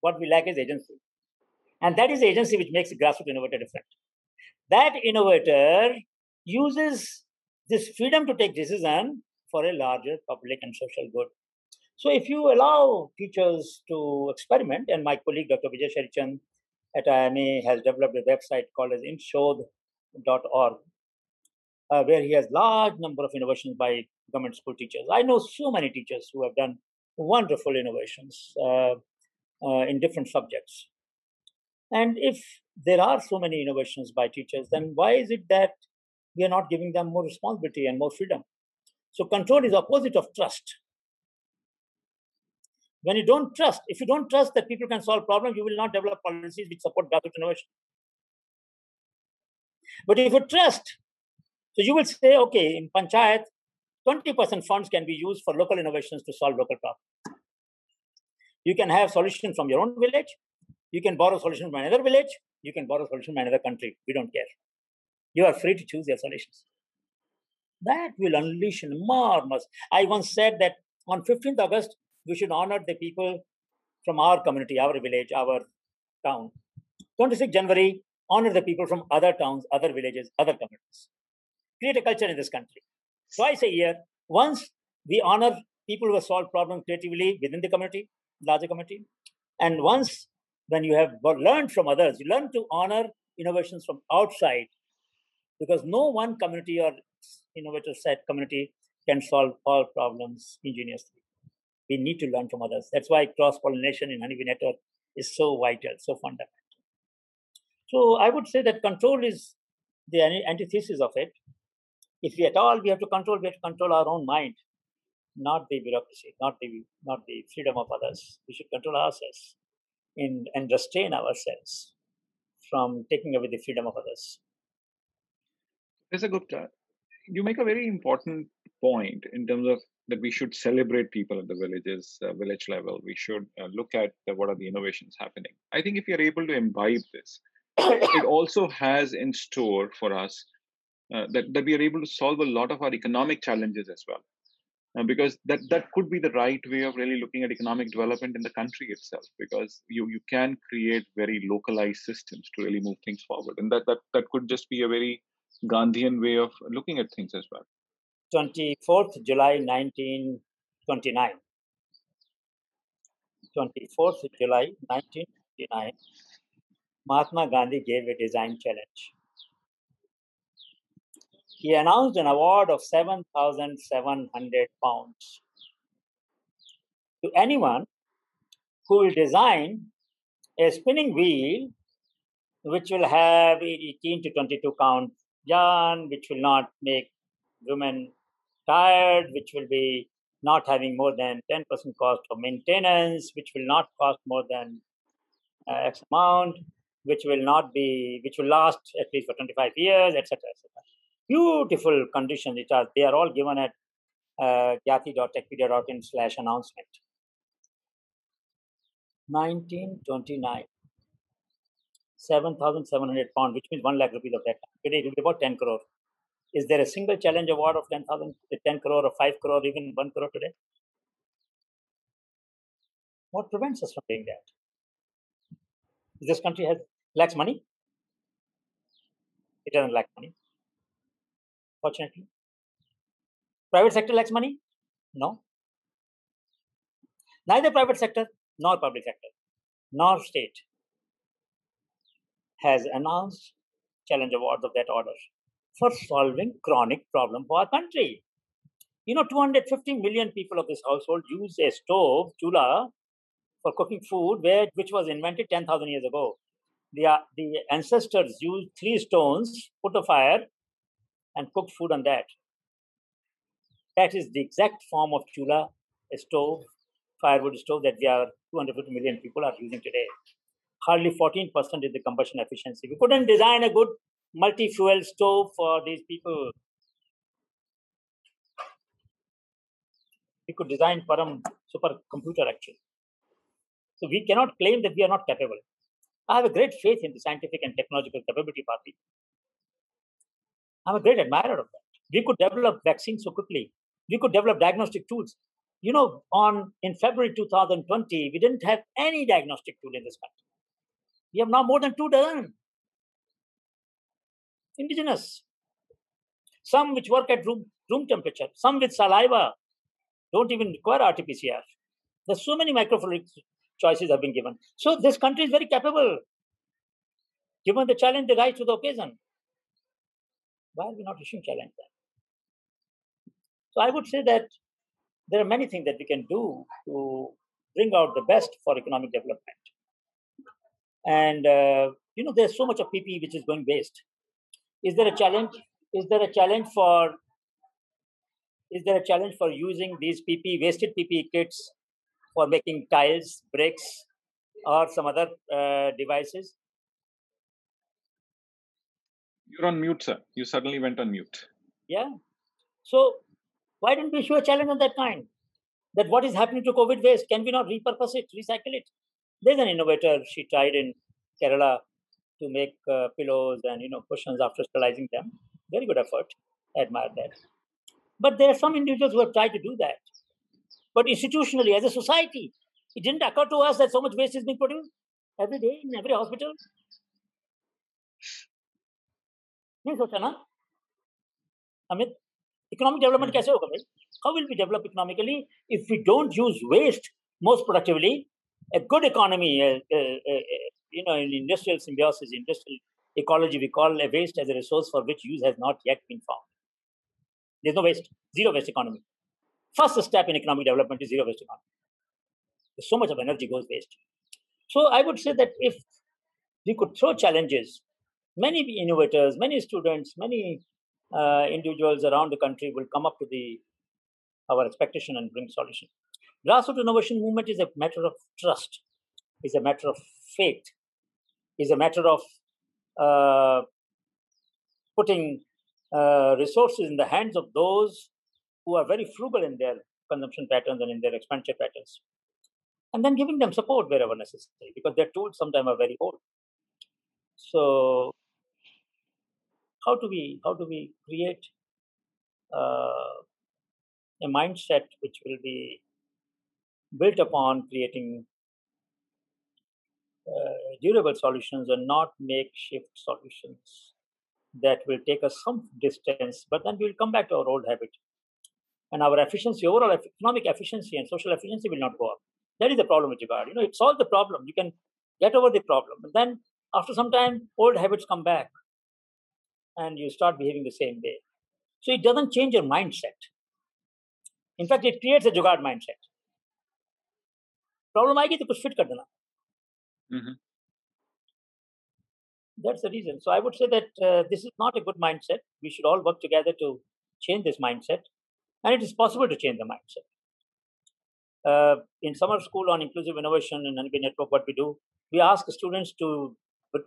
[SPEAKER 2] What we lack is agency. And that is the agency which makes grassroots innovator different. That innovator uses this freedom to take decision for a larger public and social good. So if you allow teachers to experiment, and my colleague Dr. Vijay Sherry Chand at IIMA has developed a website called as inshodh.org, uh, where he has large number of innovations by government school teachers. I know so many teachers who have done wonderful innovations uh, uh, in different subjects. And if there are so many innovations by teachers, then why is it that we are not giving them more responsibility and more freedom? So control is opposite of trust. When you don't trust, if you don't trust that people can solve problems, you will not develop policies which support grassroots innovation. But if you trust, so you will say, okay, in Panchayat, 20% funds can be used for local innovations to solve local problems. You can have solutions from your own village, you can borrow solution from another village. You can borrow solution from another country. We don't care. You are free to choose your solutions. That will unleash enormous. I once said that on 15th August, we should honor the people from our community, our village, our town. 26 January, honor the people from other towns, other villages, other communities. Create a culture in this country. Twice a year, once we honor people who have solved problems creatively within the community, larger community, and once when you have learned from others, you learn to honor innovations from outside because no one community or innovator set community can solve all problems ingeniously. We need to learn from others. That's why cross pollination in Honeybee Network is so vital, so fundamental. So I would say that control is the antithesis of it. If we at all we have to control, we have to control our own mind, not the bureaucracy, not the not the freedom of others. We should control ourselves in, and restrain ourselves from taking away the freedom of others.
[SPEAKER 1] Mr. Gupta, you make a very important point in terms of that we should celebrate people at the villages, uh, village level. We should uh, look at the, what are the innovations happening. I think if you're able to imbibe this, it [COUGHS] also has in store for us uh, that, that we are able to solve a lot of our economic challenges as well uh, because that that could be the right way of really looking at economic development in the country itself because you you can create very localized systems to really move things forward and that that that could just be a very gandhian way of looking at things as well.
[SPEAKER 2] 24th july 1929 24th july 1929 mahatma gandhi gave a design challenge. He announced an award of 7,700 pounds to anyone who will design a spinning wheel which will have 18 to 22 count yarn, which will not make women tired, which will be not having more than 10% cost of maintenance, which will not cost more than uh, X amount, which will not be, which will last at least for 25 years, etc. etc beautiful conditions which are they are all given at uh, slash announcement. 1929 7,700 pounds, which means 1 lakh rupees of that. Today it will be about 10 crore. Is there a single challenge award of 10,000, 10 crore or 5 crore, even 1 crore today? What prevents us from doing that? This country has lacks money. It doesn't lack money fortunately. Private sector lacks money? No. Neither private sector nor public sector nor state has announced challenge awards of that order for solving chronic problem for our country. You know, 250 million people of this household use a stove, chula, for cooking food, where, which was invented 10,000 years ago. The, uh, the ancestors used three stones, put a fire, and cooked food on that. That is the exact form of chula, a stove, firewood stove that we are 250 million people are using today. Hardly 14% is the combustion efficiency. We couldn't design a good multi-fuel stove for these people. We could design Param supercomputer actually. So we cannot claim that we are not capable. I have a great faith in the scientific and technological capability of our people. I'm a great admirer of that. We could develop vaccines so quickly. We could develop diagnostic tools. You know, on in February 2020, we didn't have any diagnostic tool in this country. We have now more than two dozen indigenous. Some which work at room, room temperature, some with saliva, don't even require RT-PCR. There's so many microfluidic choices have been given. So this country is very capable. Given the challenge, they rise to the occasion. Why are we not issuing challenge then? So I would say that there are many things that we can do to bring out the best for economic development. And uh, you know, there's so much of PPE which is going waste. Is there a challenge? Is there a challenge for? Is there a challenge for using these PPE wasted PPE kits for making tiles, bricks, or some other uh, devices?
[SPEAKER 1] You're on mute, sir. You suddenly went on mute.
[SPEAKER 2] Yeah. So why don't we issue a challenge of that kind? That what is happening to COVID waste? Can we not repurpose it, recycle it? There's an innovator. She tried in Kerala to make uh, pillows and you know cushions after sterilizing them. Very good effort. I admire that. But there are some individuals who have tried to do that. But institutionally, as a society, it didn't occur to us that so much waste is being produced every day in every hospital. नहीं सोचा ना Amit economic development कैसे होगा भाई how will we develop economically if we don't use waste most productively a good economy uh, uh, uh, you know in industrial symbiosis industrial ecology we call a waste as a resource for which use has not yet been found. There's no waste zero waste economy. First step in economic development is zero waste economy. So much of energy goes waste. So i would say that if we could throw challenges many innovators, many students, many uh, individuals around the country will come up to the our expectation and bring solution. Grassroots innovation movement is a matter of trust, is a matter of faith, is a matter of uh, putting uh, resources in the hands of those who are very frugal in their consumption patterns and in their expenditure patterns, and then giving them support wherever necessary because their tools sometimes are very old. So how do we how do we create uh, a mindset which will be built upon creating uh, durable solutions and not makeshift solutions that will take us some distance, but then we'll come back to our old habit. And our efficiency, overall economic efficiency and social efficiency will not go up. That is the problem with Jugaad. You know, it solves the problem. You can get over the problem. And then after some time, old habits come back and you start behaving the same way. So it doesn't change your mindset. In fact, it creates a jugaad mindset. Problem आएगी तो कुछ fit कर देना.
[SPEAKER 1] Mm-hmm.
[SPEAKER 2] That's the reason. So I would say that uh, this is not a good mindset. We should all work together to change this mindset, and it is possible to change the mindset. Uh, in summer school on inclusive innovation and NB network, what we do, we ask students to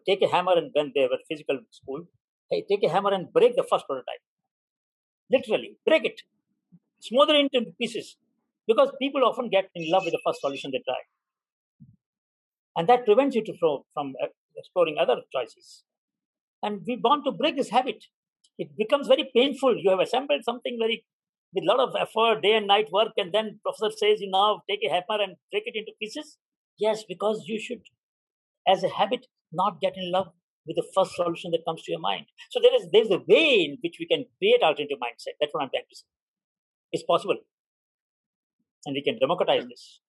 [SPEAKER 2] take a hammer and when they were physical school, hey, take a hammer and break the first prototype. Literally, break it, smother it into pieces. because people often get in love with the first solution they try. And that prevents you to from, from uh, exploring other choices. And we want to break this habit. It becomes very painful. You have assembled something very with a lot of effort, day and night work, and then professor says you now take a hammer and break it into pieces. Yes, because you should, as a habit, not get in love with the first solution that comes to your mind. So there is there's a way in which we can create alternative mindset. That's what I'm trying to say. It's possible, and we can democratize this.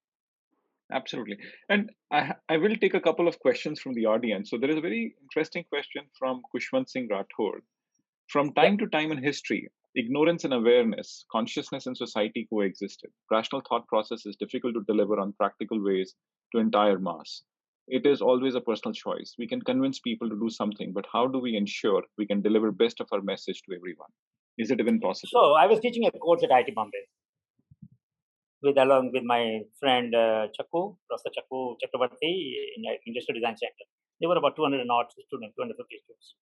[SPEAKER 1] Absolutely, and I I will take a couple of questions from the audience. So there is a very interesting question from Kushwant Singh Rathod. From time to time in history, ignorance and awareness, consciousness and society coexisted. Rational thought process is difficult to deliver on practical ways to entire mass it is always a personal choice. We can convince people to do something, but how do we ensure we can deliver best of our message to everyone? Is it even possible?
[SPEAKER 2] So I was teaching a course at IIT Bombay with along with my friend uh, Chakku, Professor Chakku Chakravarthy in the Industrial Design Center. There were about 200 odd students, 250 students.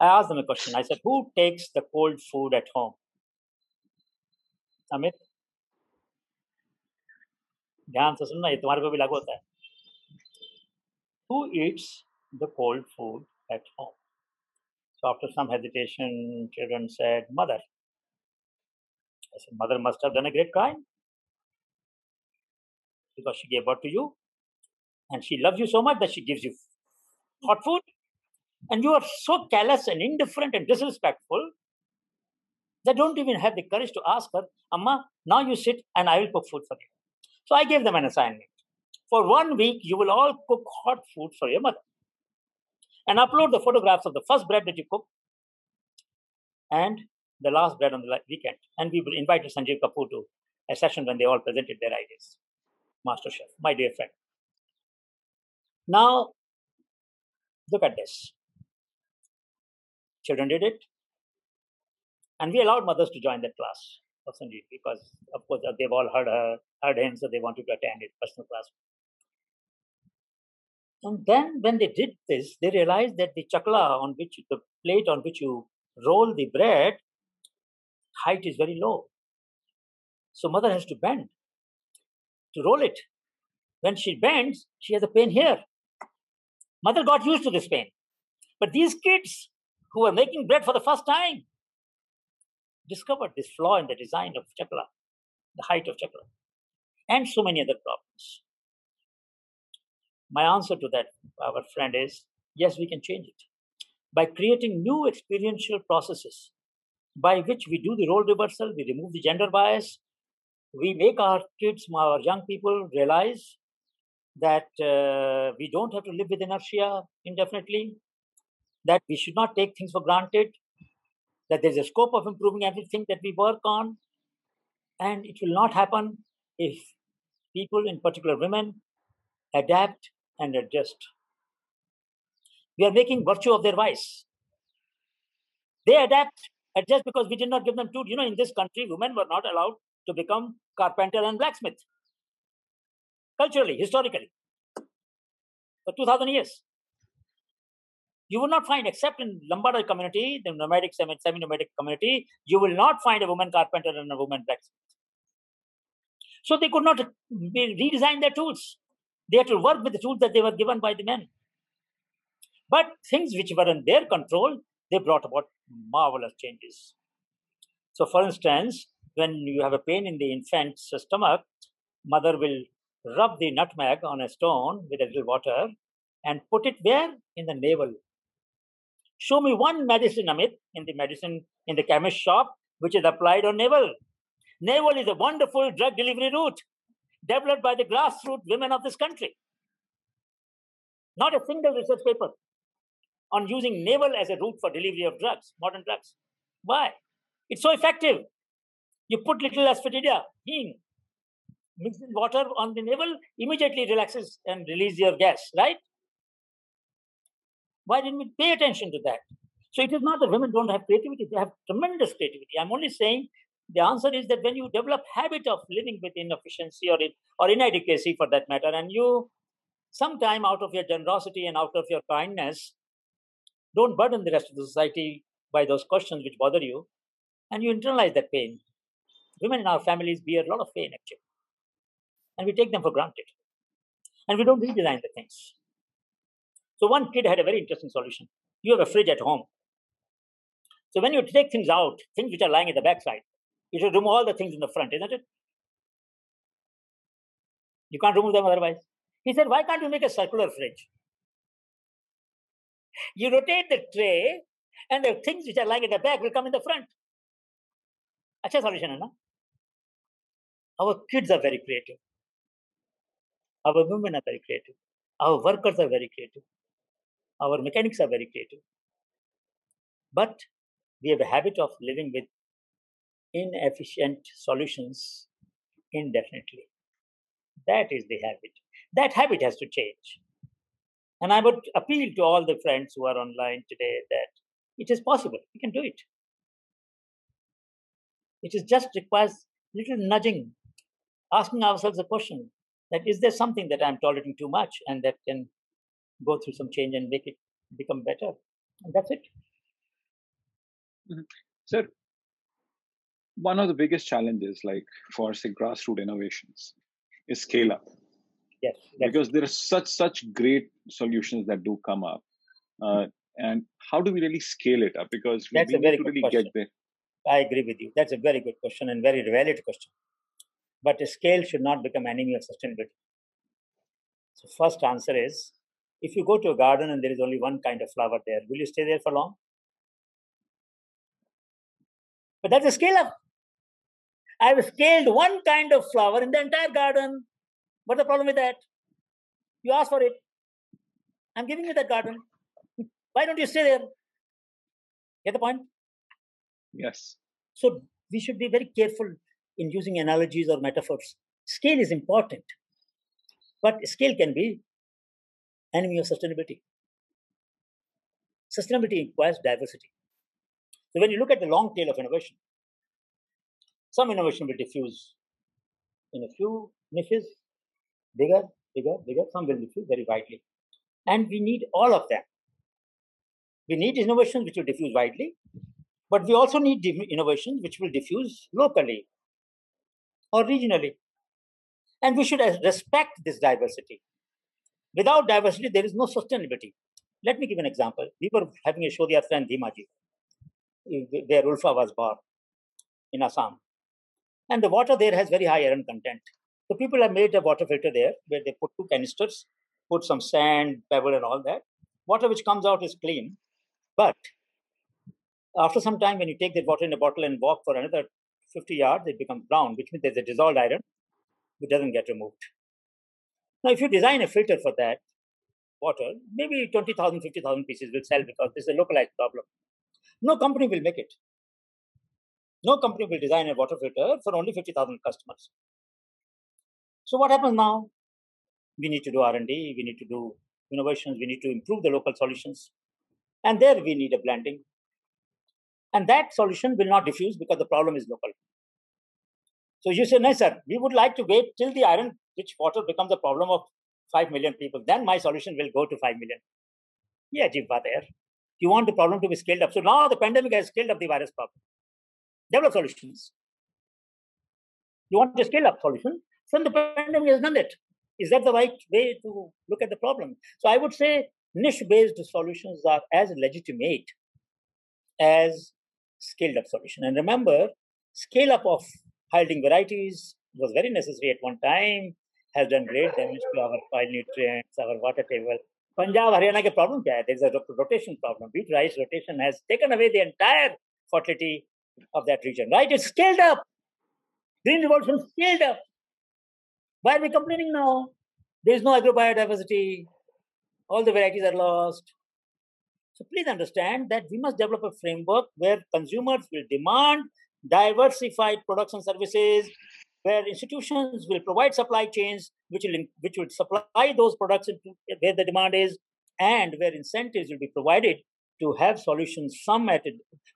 [SPEAKER 2] I asked them a question. I said, Who takes the cold food at home? Amit? ध्यान से सुनना ये तुम्हारे को भी लागू होता है who eats the cold I said, Mother must have done a great crime because she gave birth to you and she loves you so much that she gives you hot food and you are so callous and indifferent and disrespectful they don't even have the courage to ask her, Amma, now you sit and I will cook food for you. So I gave them an assignment. For one week, you will all cook hot food for your mother and upload the photographs of the first bread that you cook and the last bread on the weekend. And we will invite Sanjeev Kapoor to a session when they all presented their ideas. Master Chef, my dear friend. Now, look at this. Children did it. And we allowed mothers to join that class of Sanjeev because, of course, uh, they've all heard her, heard him, so they wanted to attend his personal class. And then, when they did this, they realized that the chakla on which the plate on which you roll the bread height is very low. So, mother has to bend to roll it. When she bends, she has a pain here. Mother got used to this pain. But these kids who were making bread for the first time discovered this flaw in the design of chakla, the height of chakla, and so many other problems. My answer to that, our friend, is yes, we can change it by creating new experiential processes by which we do the role reversal, we remove the gender bias, we make our kids, our young people realize that uh, we don't have to live with inertia indefinitely, that we should not take things for granted, that there's a scope of improving everything that we work on, and it will not happen if people, in particular women, adapt and adjust. We are making virtue of their vice. They adapt, adjust because we did not give them tools. You know, in this country, women were not allowed to become carpenter and blacksmith. Culturally, historically, for 2000 years. You will not find, except in Lambada community, the nomadic, semi-nomadic community, you will not find a woman carpenter and a woman blacksmith. So they could not redesign their tools. They had to work with the tools that they were given by the men. But things which were in their control, they brought about marvelous changes. So, for instance, when you have a pain in the infant's stomach, mother will rub the nutmeg on a stone with a little water and put it where? In the navel. Show me one medicine, Amit, in the medicine, in the chemist shop, which is applied on navel. Navel is a wonderful drug delivery route developed by the grassroots women of this country. Not a single research paper on using navel as a route for delivery of drugs, modern drugs. Why? It's so effective. You put little asafoetida, heme, mix in water on the navel, immediately relaxes and release your gas, right? Why didn't we pay attention to that? So it is not that women don't have creativity, they have tremendous creativity. I'm only saying the answer is that when you develop habit of living with inefficiency or, in, or inadequacy for that matter, and you sometime out of your generosity and out of your kindness, don't burden the rest of the society by those questions which bother you, and you internalize that pain. Women in our families bear a lot of pain actually and we take them for granted. And we don't redesign the things. So one kid had a very interesting solution. You have a fridge at home. So when you take things out, things which are lying at the backside, you should remove all the things in the front, isn't it? You can't remove them otherwise. He said, why can't you make a circular fridge? You rotate the tray, and the things which are lying at the back will come in the front. Acha solution, na? Our kids are very creative. Our women are very creative. Our workers are very creative. Our mechanics are very creative. But we have a habit of living with inefficient solutions indefinitely. That is the habit. That habit has to change. And I would appeal to all the friends who are online today that it is possible. We can do it. It is just requires little nudging, asking ourselves a question that is there something that I'm tolerating too much and that can go through some change and make it become better? And that's it.
[SPEAKER 1] Mm-hmm. Sir, one of the biggest challenges, like for say grassroots innovations, is scale up.
[SPEAKER 2] Yes,
[SPEAKER 1] because there are such such great solutions that do come up, uh, and how do we really scale it up? Because
[SPEAKER 2] we, that's
[SPEAKER 1] we
[SPEAKER 2] a very
[SPEAKER 1] good
[SPEAKER 2] really question. I agree with you. That's a very good question and very valid question. But scale should not become enemy of sustainability. So first answer is, if you go to a garden and there is only one kind of flower there, will you stay there for long? But that's a scale up. I've scaled one kind of flower in the entire garden. What's the problem with that? You ask for it. I'm giving you that garden. [LAUGHS] Why don't you stay there? Get the point?
[SPEAKER 1] Yes.
[SPEAKER 2] So we should be very careful in using analogies or metaphors. Scale is important, but scale can be enemy of sustainability. Sustainability requires diversity. So when you look at the long tail of innovation, some innovation will diffuse in a few niches, bigger, bigger, bigger. Some will diffuse very widely. And we need all of them. We need innovations which will diffuse widely, but we also need innovations which will diffuse locally or regionally. And we should uh, respect this diversity. Without diversity, there is no sustainability. Let me give an example. We were having a show the other time, Dhemaji, where Ulfa was born in Assam. And the water there has very high iron content. So people have made a water filter there where they put two canisters, put some sand, pebble, and all that. Water which comes out is clean. But after some time, when you take that water in a bottle and walk for another 50 yards, it becomes brown, which means there's a dissolved iron which doesn't get removed. Now, if you design a filter for that water, maybe 20,000, 50,000 pieces will sell because this is a localized problem. No company will make it. No company will design a water filter for only 50,000 customers. So what happens now? We need to do R&D, we need to do innovations, we need to improve the local solutions. And there we need a blending. And that solution will not diffuse because the problem is local. So you say, no, sir, we would like to wait till the iron rich water becomes a problem of 5 million people. Then my solution will go to 5 million. Yeah, jibba there. You want the problem to be scaled up. So now the pandemic has scaled up the virus problem. Develop solutions. You want to scale up solution? Then the pandemic has done it. Is that the right way to look at the problem? So I would say niche-based solutions are as legitimate as scaled-up solution. And remember, scale-up of high-yielding varieties was very necessary at one time, has done great damage to our soil nutrients, our water table. Punjab, Haryana ke problem kya hai? There's a rotation problem. Wheat rice rotation has taken away the entire fertility of that region, right? It's scaled up. Green revolution scaled up. Why are we complaining now? There is no agrobiodiversity. All the varieties are lost. So please understand that we must develop a framework where consumers will demand diversified products and services, where institutions will provide supply chains which will which will supply those products into where the demand is, and where incentives will be provided to have solutions, some at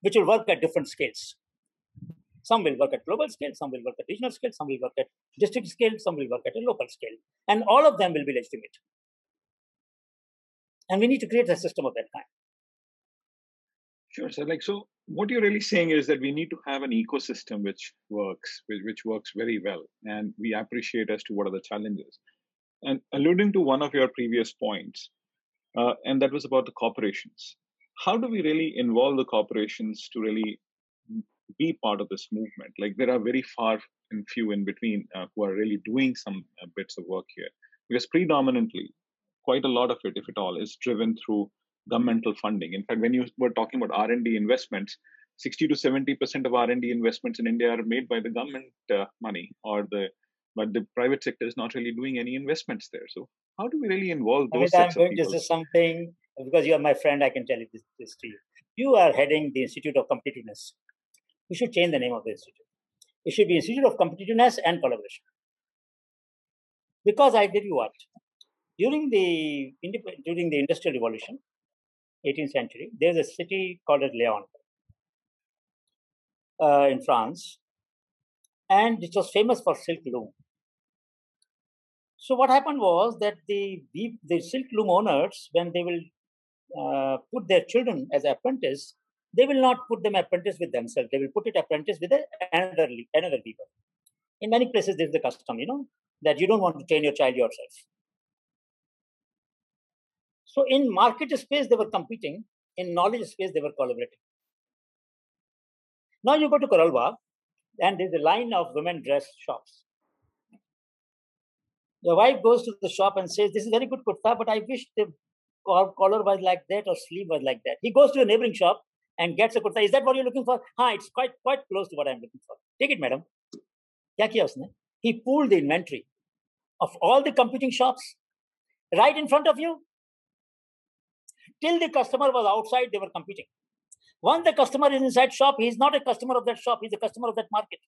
[SPEAKER 2] which will work at different scales. Some will work at global scale, some will work at regional scale, some will work at district scale, some will work at a local scale. And all of them will be legitimate. And we need to create a system of that kind.
[SPEAKER 1] Sure. So, like, so what you're really saying is that we need to have an ecosystem which works, which, which works very well, and we appreciate as to what are the challenges. And alluding to one of your previous points, uh, and that was about the corporations. How do we really involve the corporations to really be part of this movement. Like there are very far and few in between uh, who are really doing some uh, bits of work here, because predominantly, quite a lot of it, if at all, is driven through governmental funding. In fact, when you were talking about R and D investments, 60 to 70 percent of R and D investments in India are made by the government uh, money, or the but the private sector is not really doing any investments there. So how do we really involve those?
[SPEAKER 2] I mean, I'm going to say something because you are my friend. I can tell you this, this to you. You are heading the Institute of Competitiveness we should change the name of the institute. It should be Institute of Competitiveness and Collaboration. Because I tell you what, during the during the Industrial Revolution, 18th century, there's a city called Lyon uh, in France, and it was famous for silk loom. So what happened was that the the silk loom owners, when they will uh, put their children as apprentices, they will not put them apprentice with themselves. They will put it apprentice with another another people. In many places, this is the custom, you know, that you don't want to train your child yourself. So in market space, they were competing. In knowledge space, they were collaborating. Now you go to Karol Bagh, and there's a line of women dress shops. The wife goes to the shop and says, This is very good kurta, but I wish the collar was like that or sleeve was like that. He goes to a neighboring shop and gets a kurta. Is that what you're looking for? Ha, it's quite quite close to what I'm looking for. Take it, madam. क्या किया उसने? He pulled the inventory of all the competing shops right in front of you. Till the customer was outside, they were competing. Once the customer is inside shop, he is not a customer of that shop, he is a customer of that market.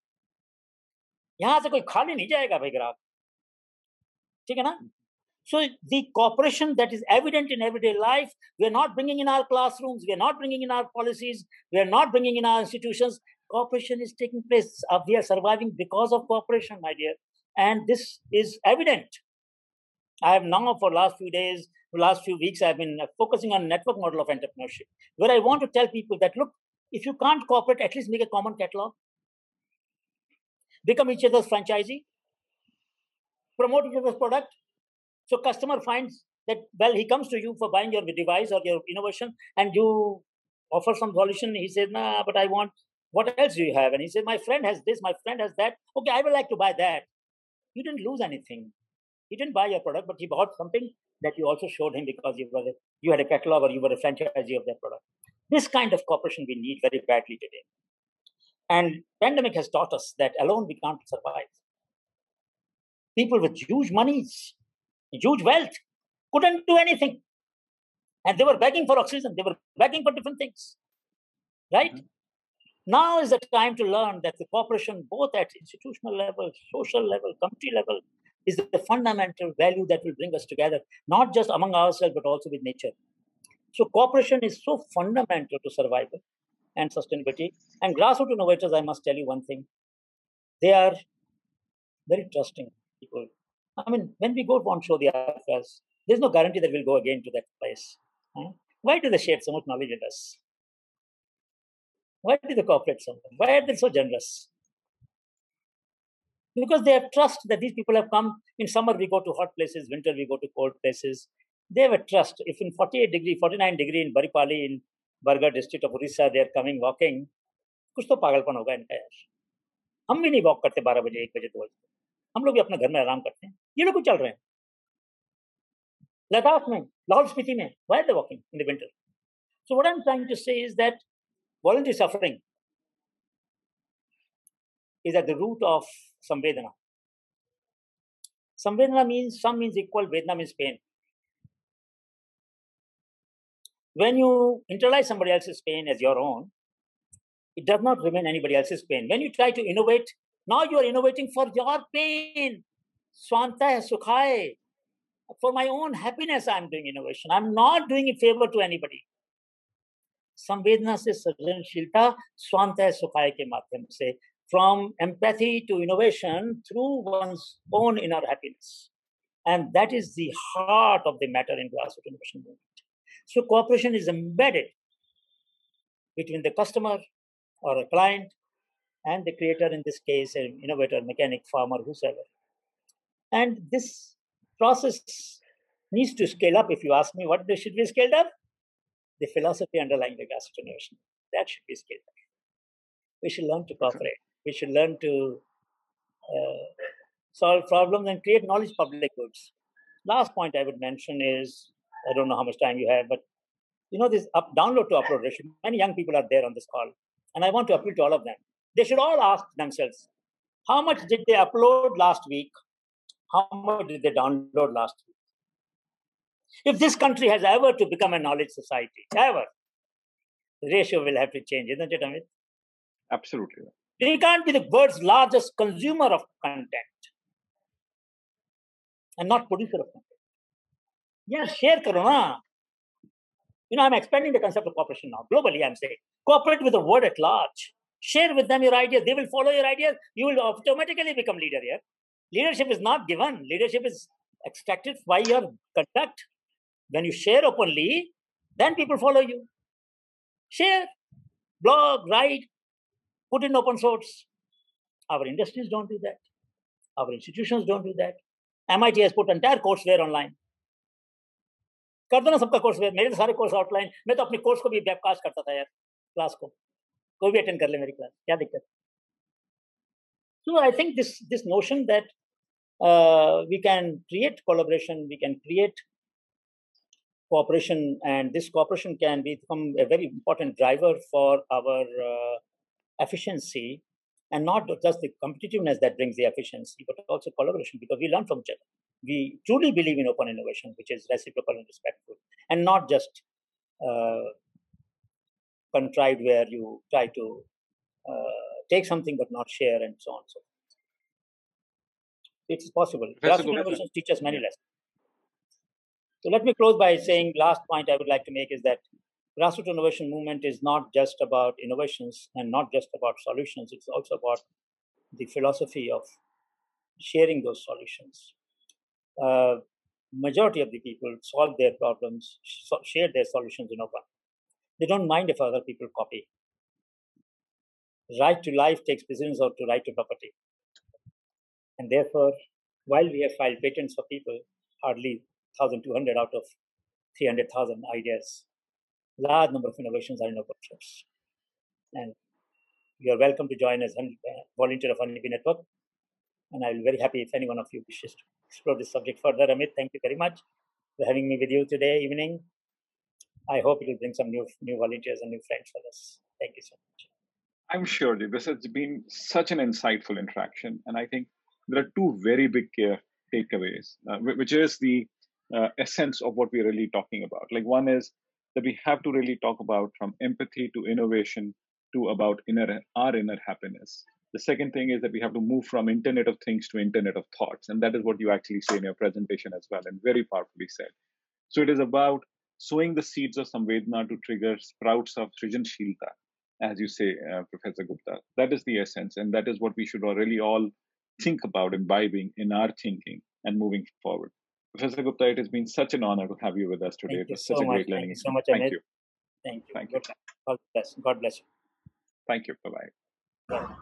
[SPEAKER 2] यहां से कोई खाली नहीं जाएगा भाई ग्राहक ठीक है ना so the cooperation that is evident in everyday life, we are not bringing in our classrooms, we are not bringing in our policies, we are not bringing in our institutions. Cooperation is taking place. Uh, we are surviving because of cooperation, my dear, and this is evident. I have now, for last few days, last few weeks, I've been focusing on network model of entrepreneurship, where I want to tell people that look, if you can't cooperate, at least make a common catalog, become each other's franchisee, promote each other's product, so customer finds that well, he comes to you for buying your device or your innovation, and you offer some solution. He says, "Nah, but I want. What else do you have?" And he said, "My friend has this. My friend has that. Okay, I would like to buy that." You didn't lose anything. He didn't buy your product, but he bought something that you also showed him because you were you had a catalog or you were a franchisee of that product. This kind of cooperation we need very badly today. And pandemic has taught us that alone we can't survive. People with huge monies huge wealth, couldn't do anything. And they were begging for oxygen, they were begging for different things. Right? Mm-hmm. Now is the time to learn that the cooperation, both at institutional level, social level, country level, is the fundamental value that will bring us together, not just among ourselves, but also with nature. So, cooperation is so fundamental to survival and sustainability. And grassroots innovators, I must tell you one thing they are very trusting people. I mean, when we go on Shodh Yatras, there's no guarantee that we'll go again to that place. Huh? Why do they share so much knowledge with us? Why do they cooperate so much? Why are they so generous? Because they have trust that these people have come. In summer, we go to hot places, winter, we go to cold places. They have a trust. If in 48 degree, 49 degree in Baripali, in Bargarh district of Orissa, they are coming walking, कुछ तो पागलपन होगा इनका यार हम भी नहीं walk करते बारह बजे एक बजे दो बजे हम लोग भी अपने घर में आराम करते हैं ये लोग चल रहे हैं Ladakh में Lahaul Spiti में why are they walking in the winter? So what I'm trying to say is that voluntary suffering is at the root of samvedana. Samvedana means sam means equal, vedana means pain. When you internalize somebody else's pain as your own, it does not remain anybody else's pain. When you try to innovate, now you are innovating for your pain Swanta Sukhaye. For my own happiness, I'm doing innovation. I'm not doing a favor to anybody. संवेदना से सृजनशीलता स्वांत सुखाय के माध्यम से from empathy to innovation through one's own inner happiness. And that is the heart of the matter in grassroots innovation movement. So cooperation is embedded between the customer or a client and the creator, in this case, an innovator, mechanic, farmer, whosoever. And this process needs to scale up. If you ask me what they should be scaled up, the philosophy underlying the gas generation that should be scaled up. We should learn to cooperate. We should learn to uh, solve problems and create knowledge public goods. Last point I would mention is I don't know how much time you have, but you know this up download to upload ratio. Many young people are there on this call, and I want to appeal to all of them they should all ask themselves how much did they upload last week? How much did they download last week? If this country has ever to become a knowledge society, ever, the ratio will have to change, isn't it, Amit?
[SPEAKER 1] Absolutely.
[SPEAKER 2] We can't be the world's largest consumer of content and not producer of content. Yeah, share karo You know, I'm expanding the concept of cooperation now. Globally, I'm saying cooperate with the world at large. Share with them your ideas. They will follow your ideas. You will automatically become leader here. Leadership is not given. Leadership is extracted by your conduct. When you share openly, then people follow you. Share. blog, write, put in open source. Our industries don't do that. Our institutions don't do that. MIT has put entire courseware online. कर दो ना सबका course मेरे तो सारे course outline मैं तो अपने कोर्स को भी वेबकास्ट करता था यार क्लास को कोई भी अटेंड कर ले मेरी क्लास क्या दिक्कत so i think this this notion that uh, we can create collaboration we can create cooperation and this cooperation can become a very important driver for our uh, efficiency and not just the competitiveness that brings the efficiency but also collaboration because we learn from each other. We truly believe in open innovation which is reciprocal and respectful and not just uh, contrived where you try to uh, take something but not share and so on so it's possible. Grassroots innovation teaches many lessons. So let me close by saying last point i would like to make is that grassroots innovation movement is not just about innovations and not just about solutions. It's also about the philosophy of sharing those solutions. Uh, majority of the people solve their problems share their solutions in open they don't mind if other people copy right to life takes precedence of to right to property. And therefore, while we have filed patents for people, hardly 1,200 out of 300,000 ideas, large number of innovations are in open source. And you are welcome to join as a uh, volunteer of Honeybee Network. And I'll be very happy if any one of you wishes to explore this subject further. Amit, thank you very much for having me with you today evening. I hope it will bring some new new volunteers and new friends for us. Thank you so much.
[SPEAKER 1] I'm sure this has been such an insightful interaction. And I think there are two very big takeaways, uh, which is the uh, essence of what we're really talking about. Like, one is that we have to really talk about from empathy to innovation to about inner, our inner happiness. The second thing is that we have to move from Internet of Things to Internet of Thoughts. And that is what you actually say in your presentation as well, and very powerfully said. So it is about sowing the seeds of Samvedna to trigger sprouts of Srijan Shilta as you say, uh, Professor Gupta. That is the essence, and that is what we should really all think about imbibing in our thinking and moving forward. Professor Gupta, it has been such an honor to have you with us today.
[SPEAKER 2] Thank
[SPEAKER 1] it was
[SPEAKER 2] such
[SPEAKER 1] so
[SPEAKER 2] a
[SPEAKER 1] great
[SPEAKER 2] much.
[SPEAKER 1] learning.
[SPEAKER 2] Thank you so much,
[SPEAKER 1] Thank
[SPEAKER 2] Amit.
[SPEAKER 1] you.
[SPEAKER 2] Thank you.
[SPEAKER 1] Thank you.
[SPEAKER 2] God bless. God bless you.
[SPEAKER 1] Thank you. Bye bye.